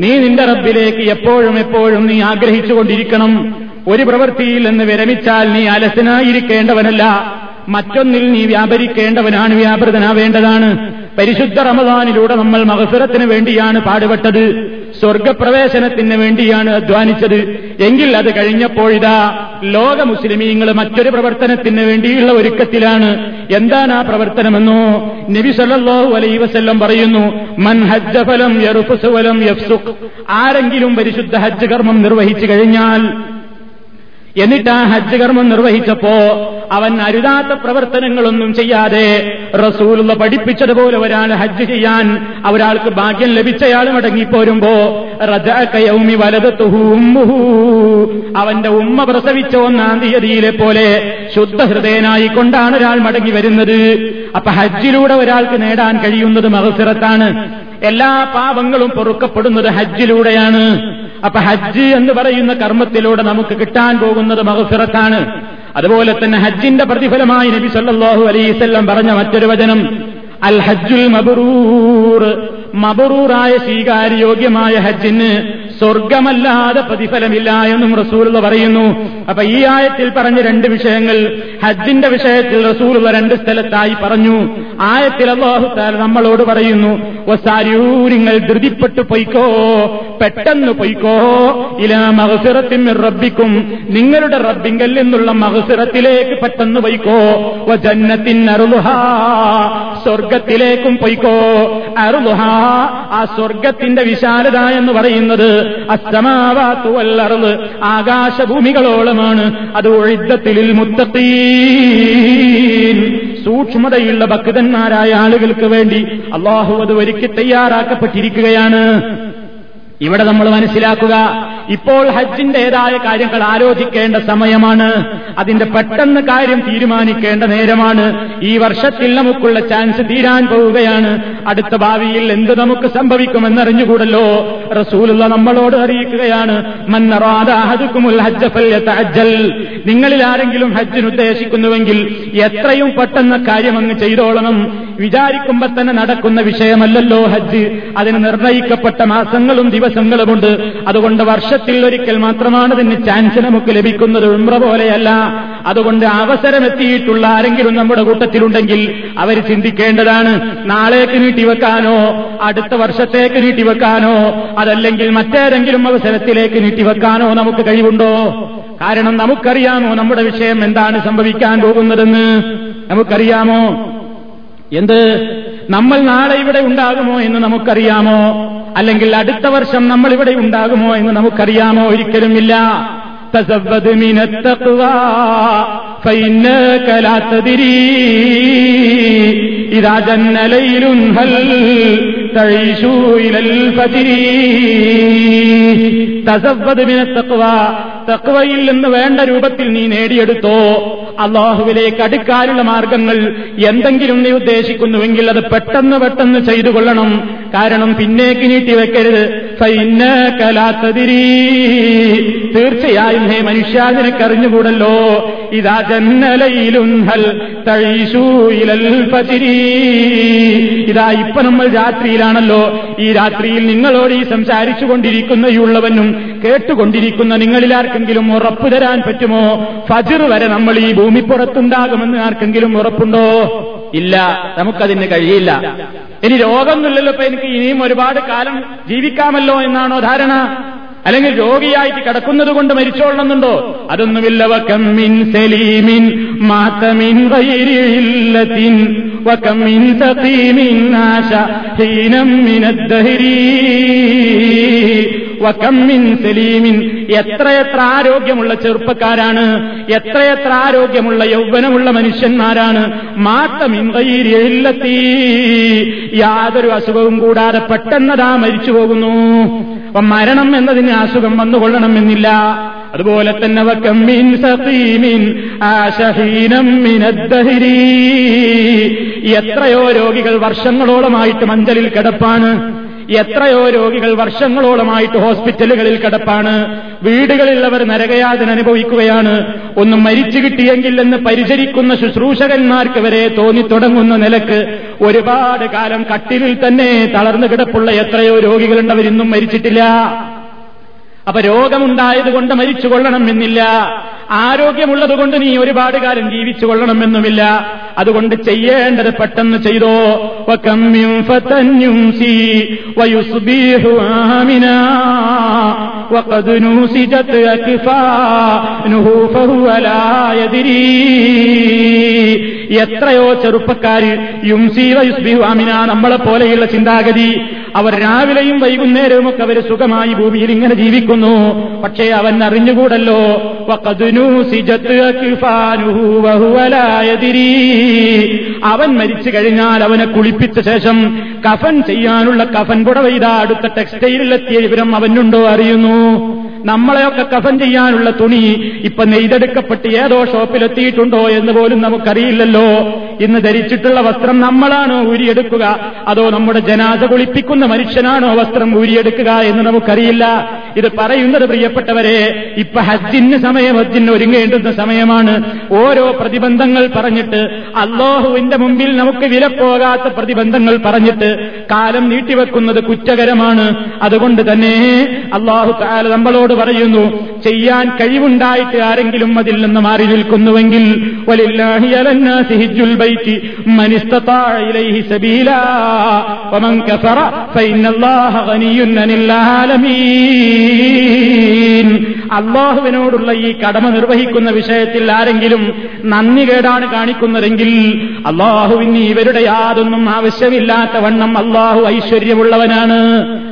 നീ നിന്റെ റബ്ബിലേക്ക് എപ്പോഴും എപ്പോഴും നീ ആഗ്രഹിച്ചുകൊണ്ടിരിക്കണം. ഒരു പ്രവൃത്തിയിൽ നിന്ന് വിരമിച്ചാൽ നീ അലസനായിരിക്കേണ്ടവനല്ല. മറ്റൊന്നിൽ നീ വ്യാപരിക്കേണ്ടവനാണ് വ്യാപൃതനാവേണ്ടതാണ്. പരിശുദ്ധ റമദാനിലൂടെ നമ്മൾ മഹസുരത്തിന് വേണ്ടിയാണ് പാടുപെട്ടത്. സ്വർഗപ്രവേശനത്തിന് വേണ്ടിയാണ് അധ്വാനിച്ചത്. എങ്കിൽ അത് കഴിഞ്ഞപ്പോഴിതാ ലോക മുസ്ലിമീങ്ങൾ മറ്റൊരു പ്രവർത്തനത്തിന് വേണ്ടിയുള്ള ഒരുക്കത്തിലാണ്. എന്താണ് ആ പ്രവർത്തനമെന്നോ നബി സല്ലല്ലാഹു അലൈഹി വസല്ലം പറയുന്നു മൻ ഹജ്ജ ഫലം യർഫുസ് വലം യഫ്സുഖ്. ആരെങ്കിലും പരിശുദ്ധ ഹജ്ജ് കർമ്മം നിർവഹിച്ചു കഴിഞ്ഞാൽ എന്നിട്ട് ആ ഹജ്ജ് കർമ്മം നിർവഹിച്ചപ്പോ അവൻ അരുതാത്ത പ്രവർത്തനങ്ങളൊന്നും ചെയ്യാതെ റസൂലുള്ള പഠിപ്പിച്ചതുപോലെ ഒരാൾ ഹജ്ജ് ചെയ്യാൻ ഒരാൾക്ക് ഭാഗ്യം ലഭിച്ചയാൾ മടങ്ങിപ്പോരുമ്പോ റജൗമി വലതത്തുഹൂമുഹൂ അവന്റെ ഉമ്മ പ്രസവിച്ച ഒന്നാം തീയതിയിലെ പോലെ ശുദ്ധഹൃദയനായിക്കൊണ്ടാണ് ഒരാൾ മടങ്ങി വരുന്നത്. അപ്പൊ ഹജ്ജിലൂടെ ഒരാൾക്ക് നേടാൻ കഴിയുന്നത് മഹസിറത്താണ് എല്ലാ പാപങ്ങളും പൊറുക്കപ്പെടുന്നത് ഹജ്ജിലൂടെയാണ്. അപ്പൊ ഹജ്ജ് എന്ന് പറയുന്ന കർമ്മത്തിലൂടെ നമുക്ക് കിട്ടാൻ പോകുന്നത് മഹസിറത്താണ് അതുപോലെ തന്നെ ഹജ്ജിന്റെ പ്രതിഫലമായി നബി സല്ലാഹു അലൈവല്ലം പറഞ്ഞ മറ്റൊരു വചനം അൽ ഹജ്ജുൽ മബറൂർ. മബറൂറായ സ്വീകാര്യോഗ്യമായ ഹജ്ജിന് സ്വർഗമല്ലാതെ പ്രതിഫലമില്ല എന്നും റസൂലുള്ള പറയുന്നു. അപ്പൊ ഈ ആയത്തിൽ പറഞ്ഞ രണ്ട് വിഷയങ്ങൾ ഹജ്ജിന്റെ വിഷയത്തിൽ റസൂലുള്ള രണ്ട് സ്ഥലത്തായി പറഞ്ഞു. ആയത്തിൽ അള്ളാഹുത്താൽ നമ്മളോട് പറയുന്നു നിങ്ങൾ ധൃതിപ്പെട്ടു പൊയ്ക്കോ പെട്ടെന്ന് പൊയ്ക്കോ ഇല മഹസുറത്തിൻ റബ്ബിക്കും നിങ്ങളുടെ റബ്ബിങ്കൽ നിന്നുള്ള മഹസുറത്തിലേക്ക് പെട്ടെന്ന് പൊയ്ക്കോ ജന്നത്തിൻ അറുലുഹ സ്വർഗത്തിലേക്കും പൊയ്ക്കോ. അറുലുഹ ആ സ്വർഗത്തിന്റെ വിശാലത എന്ന് പറയുന്നത് അസ്തമാവാത്തു വല്ലറുത് ആകാശഭൂമികളോളമാണ്. അത് ഒഴിദ്ധത്തിൽ മുത്തത്തീ സൂക്ഷ്മതയുള്ള ഭക്തന്മാരായ ആളുകൾക്ക് വേണ്ടി അള്ളാഹു അത് ഒരുക്കി തയ്യാറാക്കപ്പെട്ടിരിക്കുകയാണ്. ഇവിടെ നമ്മൾ മനസ്സിലാക്കുക ഇപ്പോൾ ഹജ്ജിന്റേതായ കാര്യങ്ങൾ ആലോചിക്കേണ്ട സമയമാണ്. അതിന്റെ പെട്ടെന്ന് കാര്യം തീരുമാനിക്കേണ്ട നേരമാണ്. ഈ വർഷത്തിൽ നമുക്കുള്ള ചാൻസ് തീരാൻ പോവുകയാണ്. അടുത്ത ഭാവിയിൽ എന്ത് നമുക്ക് സംഭവിക്കുമെന്നറിഞ്ഞുകൂടല്ലോ? റസൂലുള്ള നമ്മളോട് അറിയിക്കുകയാണ്. നിങ്ങളിൽ ആരെങ്കിലും ഹജ്ജിന് ഉദ്ദേശിക്കുന്നുവെങ്കിൽ എത്രയും പെട്ടെന്ന് കാര്യം അങ്ങ് ചെയ്തോളണം. വിചാരിക്കുമ്പോ തന്നെ നടക്കുന്ന വിഷയമല്ലല്ലോ ഹജ്ജ്. അതിന് നിർണയിക്കപ്പെട്ട മാസങ്ങളും ദിവസങ്ങളുമുണ്ട്. അതുകൊണ്ട് വർഷത്തിൽ ഒരിക്കൽ മാത്രമാണ് ഇതിന് ചാൻസ് നമുക്ക് ലഭിക്കുന്നത്. ഉംറ പോലെയല്ല. അതുകൊണ്ട് അവസരമെത്തിയിട്ടുള്ള ആരെങ്കിലും നമ്മുടെ കൂട്ടത്തിലുണ്ടെങ്കിൽ അവർ ചിന്തിക്കേണ്ടതാണ്. നാളേക്ക് നീട്ടിവെക്കാനോ അടുത്ത വർഷത്തേക്ക് നീട്ടിവെക്കാനോ അതല്ലെങ്കിൽ മറ്റേതെങ്കിലും അവസരത്തിലേക്ക് നീട്ടിവെക്കാനോ നമുക്ക് കഴിവുണ്ടോ? കാരണം നമുക്കറിയാമോ നമ്മുടെ വിഷയം എന്താണ് സംഭവിക്കാൻ പോകുന്നതെന്ന്? നമുക്കറിയാമോ? എന്ത്? നമ്മൾ നാളെ ഇവിടെ ഉണ്ടാകുമോ എന്ന് നമുക്കറിയാമോ? അല്ലെങ്കിൽ അടുത്ത വർഷം നമ്മൾ ഇവിടെ ഉണ്ടാകുമോ എന്ന് നമുക്കറിയാമോ ഒരിക്കലുമില്ല تزود من التقوى فإنك لا تدري إذا جن ليل هل تعيش إلى الفجر തസവ്വദ് മിന തക്വ തക്വയിൽ നിന്ന് വേണ്ട രൂപത്തിൽ നീ നേടിയെടുത്തോ അള്ളാഹുവിലേക്ക് അടുക്കാനുള്ള മാർഗങ്ങൾ എന്തെങ്കിലും നീ ഉദ്ദേശിക്കുന്നുവെങ്കിൽ അത് പെട്ടെന്ന് പെട്ടെന്ന് ചെയ്തു കൊള്ളണം കാരണം പിന്നേക്ക് നീട്ടിവെക്കരുത് കലാത്തതിരി തീർച്ചയായും ഹേ മനുഷ്യ നിനക്കറിഞ്ഞുകൂടല്ലോ. ഇതാ തഴീശൂയിലൽ ഫജിരി ഇതാ ഇപ്പൊ നമ്മൾ രാത്രിയിലാണല്ലോ. ഈ രാത്രിയിൽ നിങ്ങളോട് ഈ സംസാരിച്ചു കൊണ്ടിരിക്കുന്ന കേട്ടുകൊണ്ടിരിക്കുന്ന നിങ്ങളിൽ ആർക്കെങ്കിലും ഉറപ്പ് തരാൻ പറ്റുമോ? ഫജിർ വരെ നമ്മൾ ഈ ഭൂമിപ്പുറത്തുണ്ടാകുമെന്ന് ആർക്കെങ്കിലും ഉറപ്പുണ്ടോ? ഇല്ല നമുക്കതിന് കഴിയില്ല. ഇനി രോഗമൊന്നുമില്ലല്ലോ ഇപ്പൊ എനിക്ക് ഇനിയും ഒരുപാട് കാലം ജീവിക്കാമല്ലോ എന്നാണോ ധാരണ? അല്ലെങ്കിൽ രോഗിയായിട്ട് കിടക്കുന്നത് കൊണ്ട് മരിച്ചോളണമെന്നുണ്ടോ? അതൊന്നുമില്ല. വക്കമ്മിൻ സലീമിൻ മാത്തമിൻ വൈരില്ലത്തിൻ വക്കമ്മിൻ സഖീമിൻ നാശ ഹീനം മിനദ്ദഹരീ. വക്കമ്മിൻ സലീമിൻ. എത്രയെത്ര ആരോഗ്യമുള്ള ചെറുപ്പക്കാരാണ് എത്രയെത്ര ആരോഗ്യമുള്ള യൗവനമുള്ള മനുഷ്യന്മാരാണ്. മാത്തമിന്തയിലെത്തി യാതൊരു അസുഖവും കൂടാതെ പെട്ടെന്നതാ മരിച്ചു പോകുന്നു. അപ്പൊ മരണം എന്നതിന് അസുഖം വന്നുകൊള്ളണമെന്നില്ല. അതുപോലെ തന്നെ വക്കമ്മിൻ സഖീമിൻ ആശഹീനം എത്രയോ രോഗികൾ വർഷങ്ങളോളമായിട്ട് മഞ്ചലിൽ കിടപ്പാണ്. എത്രയോ രോഗികൾ വർഷങ്ങളോളമായിട്ട് ഹോസ്പിറ്റലുകളിൽ കിടപ്പാണ്. വീടുകളിൽ അവർ നരകയാതന അനുഭവിക്കുകയാണ്. ഒന്ന് മരിച്ചു കിട്ടിയെങ്കിൽ എന്ന് പരിചരിക്കുന്ന ശുശ്രൂഷകന്മാർക്ക് വരെ തോന്നിത്തുടങ്ങുന്ന നിലയ്ക്ക് ഒരുപാട് കാലം കട്ടിലിൽ തന്നെ തളർന്നു കിടപ്പുള്ള എത്രയോ രോഗികളുണ്ട് അവരിന്നും മരിച്ചിട്ടില്ല. അപ്പൊ രോഗമുണ്ടായതുകൊണ്ട് മരിച്ചു കൊള്ളണമെന്നില്ല ആരോഗ്യമുള്ളതുകൊണ്ട് നീ ഒരുപാട് കാലം ജീവിച്ചു കൊള്ളണമെന്നുമില്ല അതുകൊണ്ട് ചെയ്യേണ്ടത് പെട്ടെന്ന് ചെയ്തോ. എത്രയോ ചെറുപ്പക്കാര് യുംസീവ യുസ്ബിഹു അമിന നമ്മളെ പോലെയുള്ള ചിന്താഗതി. അവർ രാവിലെയും വൈകുന്നേരവും ഒക്കെ അവർ സുഖമായി ഭൂമിയിൽ ഇങ്ങനെ ജീവിക്കുന്നു. പക്ഷേ അവൻ അറിഞ്ഞുകൂടല്ലോ. അവൻ മരിച്ചു കഴിഞ്ഞാൽ അവനെ കുളിപ്പിച്ച ശേഷം കഫൻ ചെയ്യാനുള്ള കഫൻ പുടവ ഇതാ അടുത്ത ടെക്സ്റ്റൈലിലെത്തിയ വിവരം അവനുണ്ടോ അറിയുന്നു. നമ്മളെയൊക്കെ കഫൻ ചെയ്യാനുള്ള തുണി ഇപ്പൊ നെയ്തെടുക്കപ്പെട്ട് ഏതോ ഷോപ്പിലെത്തിയിട്ടുണ്ടോ എന്ന് പോലും നമുക്കറിയില്ലല്ലോ. ഇന്ന് ധരിച്ചിട്ടുള്ള വസ്ത്രം നമ്മളാണോ ഊരിയെടുക്കുക? അതോ നമ്മുടെ ജനാദ കുളിപ്പിക്കുന്ന മനുഷ്യനാണോ വസ്ത്രം ഊരിയെടുക്കുക എന്ന് നമുക്കറിയില്ല. ഇത് പറയുന്നത് പ്രിയപ്പെട്ടവരെ ഇപ്പൊ ഹജ്ജിന് സമയം ഹജ്ജിന് ഒരുങ്ങേണ്ടുന്ന സമയമാണ്. ഓരോ പ്രതിബന്ധങ്ങൾ പറഞ്ഞിട്ട് അള്ളാഹുവിന്റെ മുമ്പിൽ നമുക്ക് വില വിലപ്പോകാത്ത പ്രതിബന്ധങ്ങൾ പറഞ്ഞിട്ട് കാലം നീട്ടിവെക്കുന്നത് കുറ്റകരമാണ്. അതുകൊണ്ട് തന്നെ അള്ളാഹു താല നമ്മളോട് പറയുന്നു ചെയ്യാൻ കഴിവുണ്ടായിട്ട് ആരെങ്കിലും അതിൽ നിന്ന് മാറി നിൽക്കുന്നുവെങ്കിൽ അള്ളാഹുവിനോടുള്ള ഈ കടമ നിർവഹിക്കുന്ന വിഷയത്തിൽ ആരെങ്കിലും നന്ദി കേടാണ് കാണിക്കുന്നതെങ്കിൽ അള്ളാഹുവിന് ഇവരുടെ യാതൊന്നും ആവശ്യമില്ലാത്ത വണ്ണം അള്ളാഹു ഐശ്വര്യമുള്ളവനാണ്.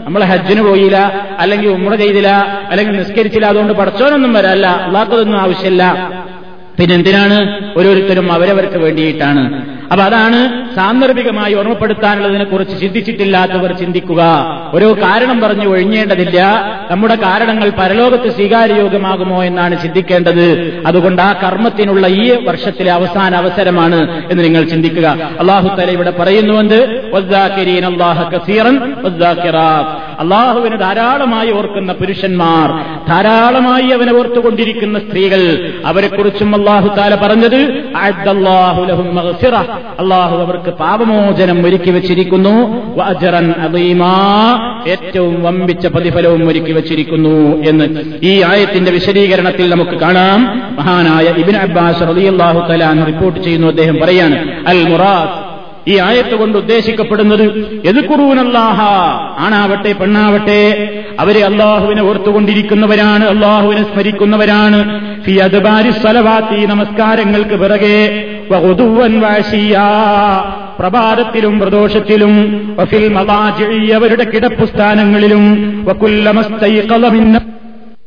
നമ്മൾ ഹജ്ജിന് പോയില്ല അല്ലെങ്കിൽ ഉമ്ര ചെയ്തില്ല അല്ലെങ്കിൽ നിസ്കരിച്ചില്ല അതുകൊണ്ട് പഠിച്ചോനൊന്നും വരല്ല അള്ളാഹ്ക്കതൊന്നും ആവശ്യമില്ല. പിന്നെന്തിനാണ് ഓരോരുത്തരും അവരവർക്ക് വേണ്ടിയിട്ടാണ്? അപ്പൊ അതാണ് സാന്ദർഭികമായി ഓർമ്മപ്പെടുത്താനുള്ളതിനെ കുറിച്ച് ചിന്തിച്ചിട്ടില്ലാത്തവർ ചിന്തിക്കുക. ഓരോ കാരണം പറഞ്ഞു ഒഴിഞ്ഞേണ്ടതില്ല. നമ്മുടെ കാരണങ്ങൾ പരലോകത്ത് സ്വീകാര്യയോഗ്യമാകുമോ എന്നാണ് ചിന്തിക്കേണ്ടത്. അതുകൊണ്ട് ആ കർമ്മത്തിനുള്ള ഈ വർഷത്തിലെ അവസാന അവസരമാണ് എന്ന് നിങ്ങൾ ചിന്തിക്കുക. അള്ളാഹു തല ഇവിടെ പറയുന്നുവെന്ന് അള്ളാഹുവിന് ധാരാളമായി ഓർക്കുന്ന പുരുഷന്മാർ ധാരാളമായി അവനെ ഓർത്തുകൊണ്ടിരിക്കുന്ന സ്ത്രീകൾ അവരെക്കുറിച്ചും അള്ളാഹു താല പറഞ്ഞത് അള്ളാഹു അവർക്ക് പാപമോചനം ഒരുക്കി വെച്ചിരിക്കുന്നു. ഏറ്റവും വമ്പിച്ച പ്രതിഫലവും ഒരുക്കി വെച്ചിരിക്കുന്നു എന്ന് ഈ ആയത്തിന്റെ വിശദീകരണത്തിൽ നമുക്ക് കാണാം. മഹാനായ ഇബിൻ അബ്ബാസ് റളിയല്ലാഹു തആല റിപ്പോർട്ട് ചെയ്യുന്നു. അദ്ദേഹം പറയാണ് അൽ മുറാദ് ഈ ആയത്ത് കൊണ്ട് ഉദ്ദേശിക്കപ്പെടുന്നത് എതുക്കുറൂനല്ലാഹ? ആണാവട്ടെ പെണ്ണാവട്ടെ. അവരെ അള്ളാഹുവിനെ ഓർത്തുകൊണ്ടിരിക്കുന്നവരാണ് അള്ളാഹുവിനെ സ്മരിക്കുന്നവരാണ്. ഫി അദ്ബാരി സ്വലവാത്തി നമസ്കാരങ്ങൾക്ക് പിറകെ. പ്രഭാതത്തിലും പ്രദോഷത്തിലും അവരുടെ കിടപ്പുസ്ഥാനങ്ങളിലും.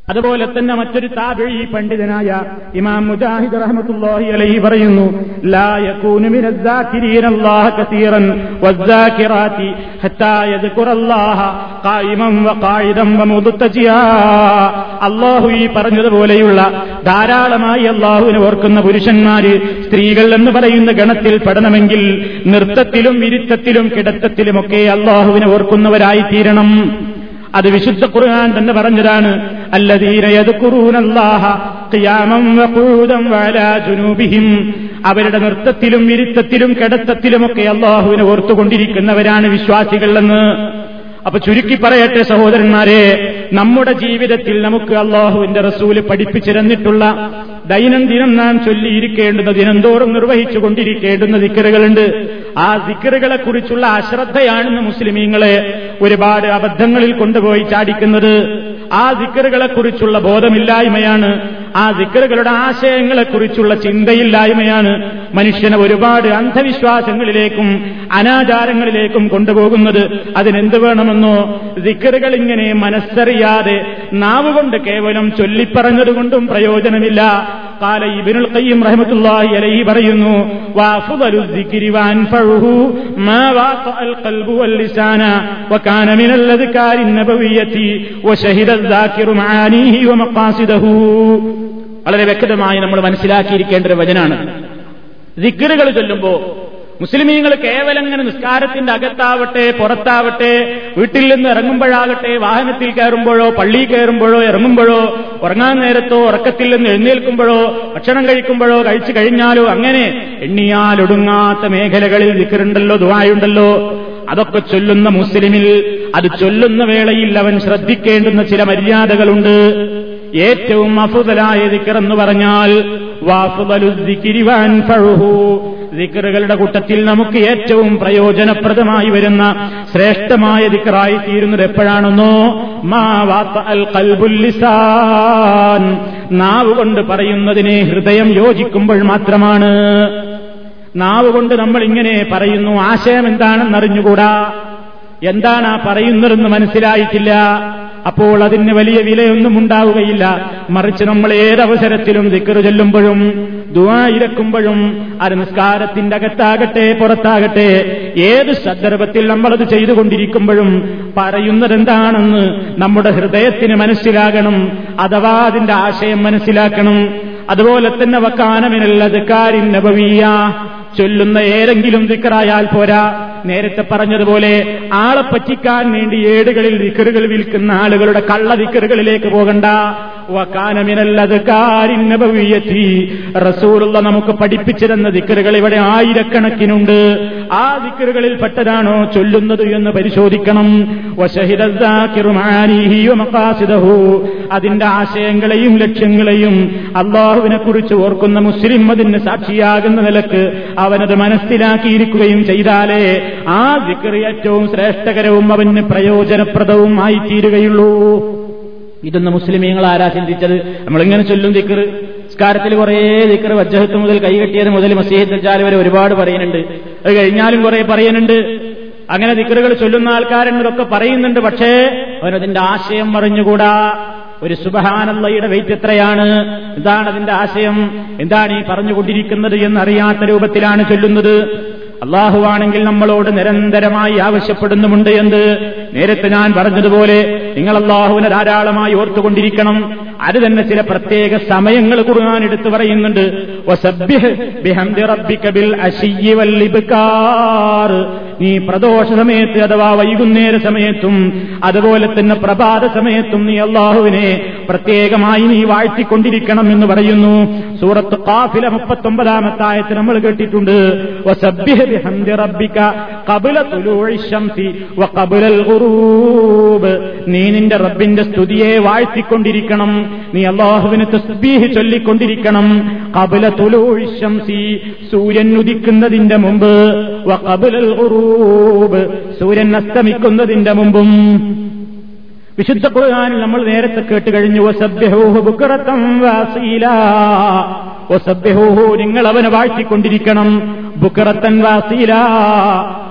അതുപോലെ തന്നെ മറ്റൊരു താബിഴി പണ്ഡിതനായ ഇമാം മുജാഹിദ് റഹ്മത്തുള്ളാഹി അലൈഹി പറയുന്നു ലാ യകൂനു മിനദ്ദാകിരീന അല്ലാഹ കസീറൻ വദ്ദാകിറാതി ഹത്താ യദ്കുറല്ലാഹ ഖായിമൻ വഖായിദൻ വമുദ്തജിയാ അല്ലാഹു ഈ പറഞ്ഞതുപോലെയുള്ള ധാരാളമായി അള്ളാഹുവിനെ ഓർക്കുന്ന പുരുഷന്മാര് സ്ത്രീകൾ എന്ന് പറയുന്ന ഗണത്തിൽ പെടണമെങ്കിൽ നൃത്തത്തിലും വിരുത്തത്തിലും കിടത്തത്തിലുമൊക്കെ അള്ളാഹുവിനെ ഓർക്കുന്നവരായി തീരണം അത് വിശുദ്ധ ഖുർആൻ തന്നെ പറഞ്ഞതാണ്. അവരുടെ നൃത്തത്തിലും ഇരുത്തത്തിലും കിടത്തത്തിലുമൊക്കെ അള്ളാഹുവിനെ ഓർത്തുകൊണ്ടിരിക്കുന്നവരാണ് വിശ്വാസികൾ എന്ന്. അപ്പൊ ചുരുക്കി പറയട്ടെ സഹോദരന്മാരെ നമ്മുടെ ജീവിതത്തിൽ നമുക്ക് അള്ളാഹുവിന്റെ റസൂൽ പഠിപ്പിച്ചിരുന്നിട്ടുള്ള ദൈനംദിനം നാം ചൊല്ലിയിരിക്കേണ്ടുന്ന ദിനംതോറും നിർവഹിച്ചു കൊണ്ടിരിക്കേണ്ടുന്ന ദിക്കറുകളുണ്ട്. ആ ദിക്കറുകളെ കുറിച്ചുള്ള അശ്രദ്ധയാണെന്ന് മുസ്ലിമീങ്ങളെ ഒരുപാട് അബദ്ധങ്ങളിൽ കൊണ്ടുപോയി ചാടിക്കുന്നത് ആ ദിക്കറുകളെ കുറിച്ചുള്ള ബോധമില്ലായ്മയാണ്. ആ ദിക്കറുകളുടെ ആശയങ്ങളെക്കുറിച്ചുള്ള ചിന്തയില്ലായ്മയാണ് മനുഷ്യനെ ഒരുപാട് അന്ധവിശ്വാസങ്ങളിലേക്കും അനാചാരങ്ങളിലേക്കും കൊണ്ടുപോകുന്നത് അതിനെന്ത് വേണമെന്നോ ദിക്കറുകൾ ഇങ്ങനെ മനസ്സറിയാതെ നാവുകൊണ്ട് കേവലം ചൊല്ലിപ്പറഞ്ഞതുകൊണ്ടും പ്രയോജനമില്ല കാല ഇബിനുൽ ഖയ്യിം റഹ്മത്തുള്ളാഹി അലൈഹി പറയുന്നു വഅഫ്ദലു ദിക്രി വഅൻഫഉഹു മാ വാഖഅൽ ഖൽബു വൽ ലിസാന വകാന മിനൽ അദ്കാരി നബവിയ്യതി വശഹിദ الذاكر معانيه ومقاصده വളരെ വ്യക്തമായി നമ്മൾ മനസ്സിലാക്കിയിരിക്കേണ്ട ഒരു വചനാണ്. ദിക്കറുകൾ ചൊല്ലുമ്പോ മുസ്ലിമീങ്ങൾ കേവലം ഇങ്ങനെ നിസ്കാരത്തിന്റെ അകത്താവട്ടെ പുറത്താവട്ടെ വീട്ടിൽ നിന്ന് ഇറങ്ങുമ്പോഴാകട്ടെ വാഹനത്തിൽ കയറുമ്പോഴോ പള്ളിയിൽ കയറുമ്പോഴോ ഇറങ്ങുമ്പോഴോ ഉറങ്ങാൻ നേരത്തോ ഉറക്കത്തിൽ നിന്ന് എഴുന്നേൽക്കുമ്പോഴോ ഭക്ഷണം കഴിക്കുമ്പോഴോ കഴിച്ചു കഴിഞ്ഞാലോ അങ്ങനെ എണ്ണിയാലൊടുങ്ങാത്ത മേഖലകളിൽ നിൽക്കുന്നുണ്ടല്ലോ ദുവായുണ്ടല്ലോ അതൊക്കെ ചൊല്ലുന്ന മുസ്ലിമിൽ അത് ചൊല്ലുന്ന വേളയിൽ അവൻ ശ്രദ്ധിക്കേണ്ടുന്ന ചില മര്യാദകളുണ്ട്. ഏറ്റവും അഫുതലായ ദിക്കറെന്ന് പറഞ്ഞാൽ ദിക്കറുകളുടെ കൂട്ടത്തിൽ നമുക്ക് ഏറ്റവും പ്രയോജനപ്രദമായി വരുന്ന ശ്രേഷ്ഠമായ ദിക്കറായി തീരുന്നത് എപ്പോഴാണെന്നോ മാ നാവ് കൊണ്ട് പറയുന്നതിനെ ഹൃദയം യോജിക്കുമ്പോൾ മാത്രമാണ്. നാവ് കൊണ്ട് നമ്മൾ ഇങ്ങനെ പറയുന്നു ആശയം എന്താണെന്നറിഞ്ഞുകൂടാ. എന്താണ് ആ പറയുന്നതെന്ന് മനസ്സിലായിട്ടില്ല. അപ്പോൾ അതിന് വലിയ വിലയൊന്നും ഉണ്ടാവുകയില്ല. മറിച്ച് നമ്മൾ ഏതവസരത്തിലും ദിക്കറ് ചൊല്ലുമ്പോഴും ദുവായിരക്കുമ്പോഴും അത് നിസ്കാരത്തിന്റെ അകത്താകട്ടെ പുറത്താകട്ടെ ഏത് സന്ദർഭത്തിൽ നമ്മളത് ചെയ്തുകൊണ്ടിരിക്കുമ്പോഴും പറയുന്നത് എന്താണെന്ന് നമ്മുടെ ഹൃദയത്തിന് മനസ്സിലാകണം അഥവാ അതിന്റെ ആശയം മനസ്സിലാക്കണം. അതുപോലെ തന്നെ വക്കാനമിനല്ല കാരിൻ നബവീയ ചൊല്ലുന്ന ഏതെങ്കിലും ദിക്കറായാൽ പോരാ. നേരത്തെ പറഞ്ഞതുപോലെ ആളെ പറ്റിക്കാൻ വേണ്ടി ഏടുകളിൽ വിക്കറുകൾ വിൽക്കുന്ന ആളുകളുടെ കള്ള വിക്കറുകളിലേക്ക് പോകണ്ട. വക്കാനമിനല്ലത് കാരിന്നഭവിയെത്തി റസൂറുള്ള നമുക്ക് പഠിപ്പിച്ചിരുന്ന ദിക്കറുകൾ ഇവിടെ ആയിരക്കണക്കിനുണ്ട്. ആ ദിക്കറുകളിൽ പെട്ടതാണോ ചൊല്ലുന്നത് എന്ന് പരിശോധിക്കണം. അതിന്റെ ആശയങ്ങളെയും ലക്ഷ്യങ്ങളെയും അള്ളാഹുവിനെ കുറിച്ച് ഓർക്കുന്ന മുസ്ലിം അതിന് സാക്ഷിയാകുന്ന നിലയ്ക്ക് അവനത് മനസ്സിലാക്കിയിരിക്കുകയും ചെയ്താലേ ആ ദിക്കർ ഏറ്റവും ശ്രേഷ്ഠകരവും അവന് പ്രയോജനപ്രദവും ആയി തീരുകയുള്ളൂ ഇതൊന്ന് മുസ്ലിമീങ്ങൾ ആരാ ചിന്തിച്ചത്? നമ്മളിങ്ങനെ ചൊല്ലും ദിക്കർ സ്കാരത്തിൽ കുറേ ദിക്കർ വജ്ജഹത്ത് മുതൽ കൈകെട്ടിയത് മുതൽ മസീഹ് ചാൽ വരെ ഒരുപാട് പറയുന്നുണ്ട്. അത് കഴിഞ്ഞാലും കുറെ പറയുന്നുണ്ട്. അങ്ങനെ ദിക്കറുകൾ ചൊല്ലുന്ന ആൾക്കാരെന്നതൊക്കെ പറയുന്നുണ്ട്. പക്ഷേ അവനതിന്റെ ആശയം അറിഞ്ഞുകൂടാ. ഒരു സുബഹാനല്ലയുടെ വെയിറ്റ് എത്രയാണ്? എന്താണ് അതിന്റെ ആശയം? എന്താണ് ഈ പറഞ്ഞുകൊണ്ടിരിക്കുന്നത് എന്നറിയാത്ത രൂപത്തിലാണ് ചൊല്ലുന്നത്. അള്ളാഹുവാണെങ്കിൽ നമ്മളോട് നിരന്തരമായി ആവശ്യപ്പെടുന്നുമുണ്ട് എന്ന് നേരത്തെ ഞാൻ പറഞ്ഞതുപോലെ നിങ്ങൾ അള്ളാഹുവിനെ ധാരാളമായി ഓർത്തുകൊണ്ടിരിക്കണം. അത് തന്നെ ചില പ്രത്യേക സമയങ്ങൾ കുറുകാൻ എടുത്തു പറയുന്നുണ്ട്. നീ പ്രദോഷ സമയത്ത് അഥവാ വൈകുന്നേര സമയത്തും അതുപോലെ തന്നെ പ്രഭാത സമയത്തും നീ അള്ളാഹുവിനെ പ്രത്യേകമായി നീ വാഴ്ത്തിക്കൊണ്ടിരിക്കണം എന്ന് പറയുന്നു. സൂറത്ത് കാഫില മുപ്പത്തൊമ്പതാമത്തായത്ത് നമ്മൾ കേട്ടിട്ടുണ്ട്. നീ നിന്റെ റബ്ബിന്റെ സ്തുതിയെ വാഴ്ത്തിക്കൊണ്ടിരിക്കണം. നീ അള്ളാഹുവിന് തസ്ബീഹ് ചൊല്ലിക്കൊണ്ടിരിക്കണം. കബുല തുലൂഷംസി സൂര്യൻ ഉദിക്കുന്നതിന്റെ മുമ്പ്. കബുലൽ ഖുറൂബ് സൂര്യൻ അസ്തമിക്കുന്നതിന്റെ മുമ്പും. വിശുദ്ധ ഖുർആനിൽ നമ്മൾ നേരത്തെ കേട്ട് കഴിഞ്ഞു നിങ്ങൾ അവനെ വാഴ്ത്തിക്കൊണ്ടിരിക്കണം. ബുക്കറത്തൻ വാസീല.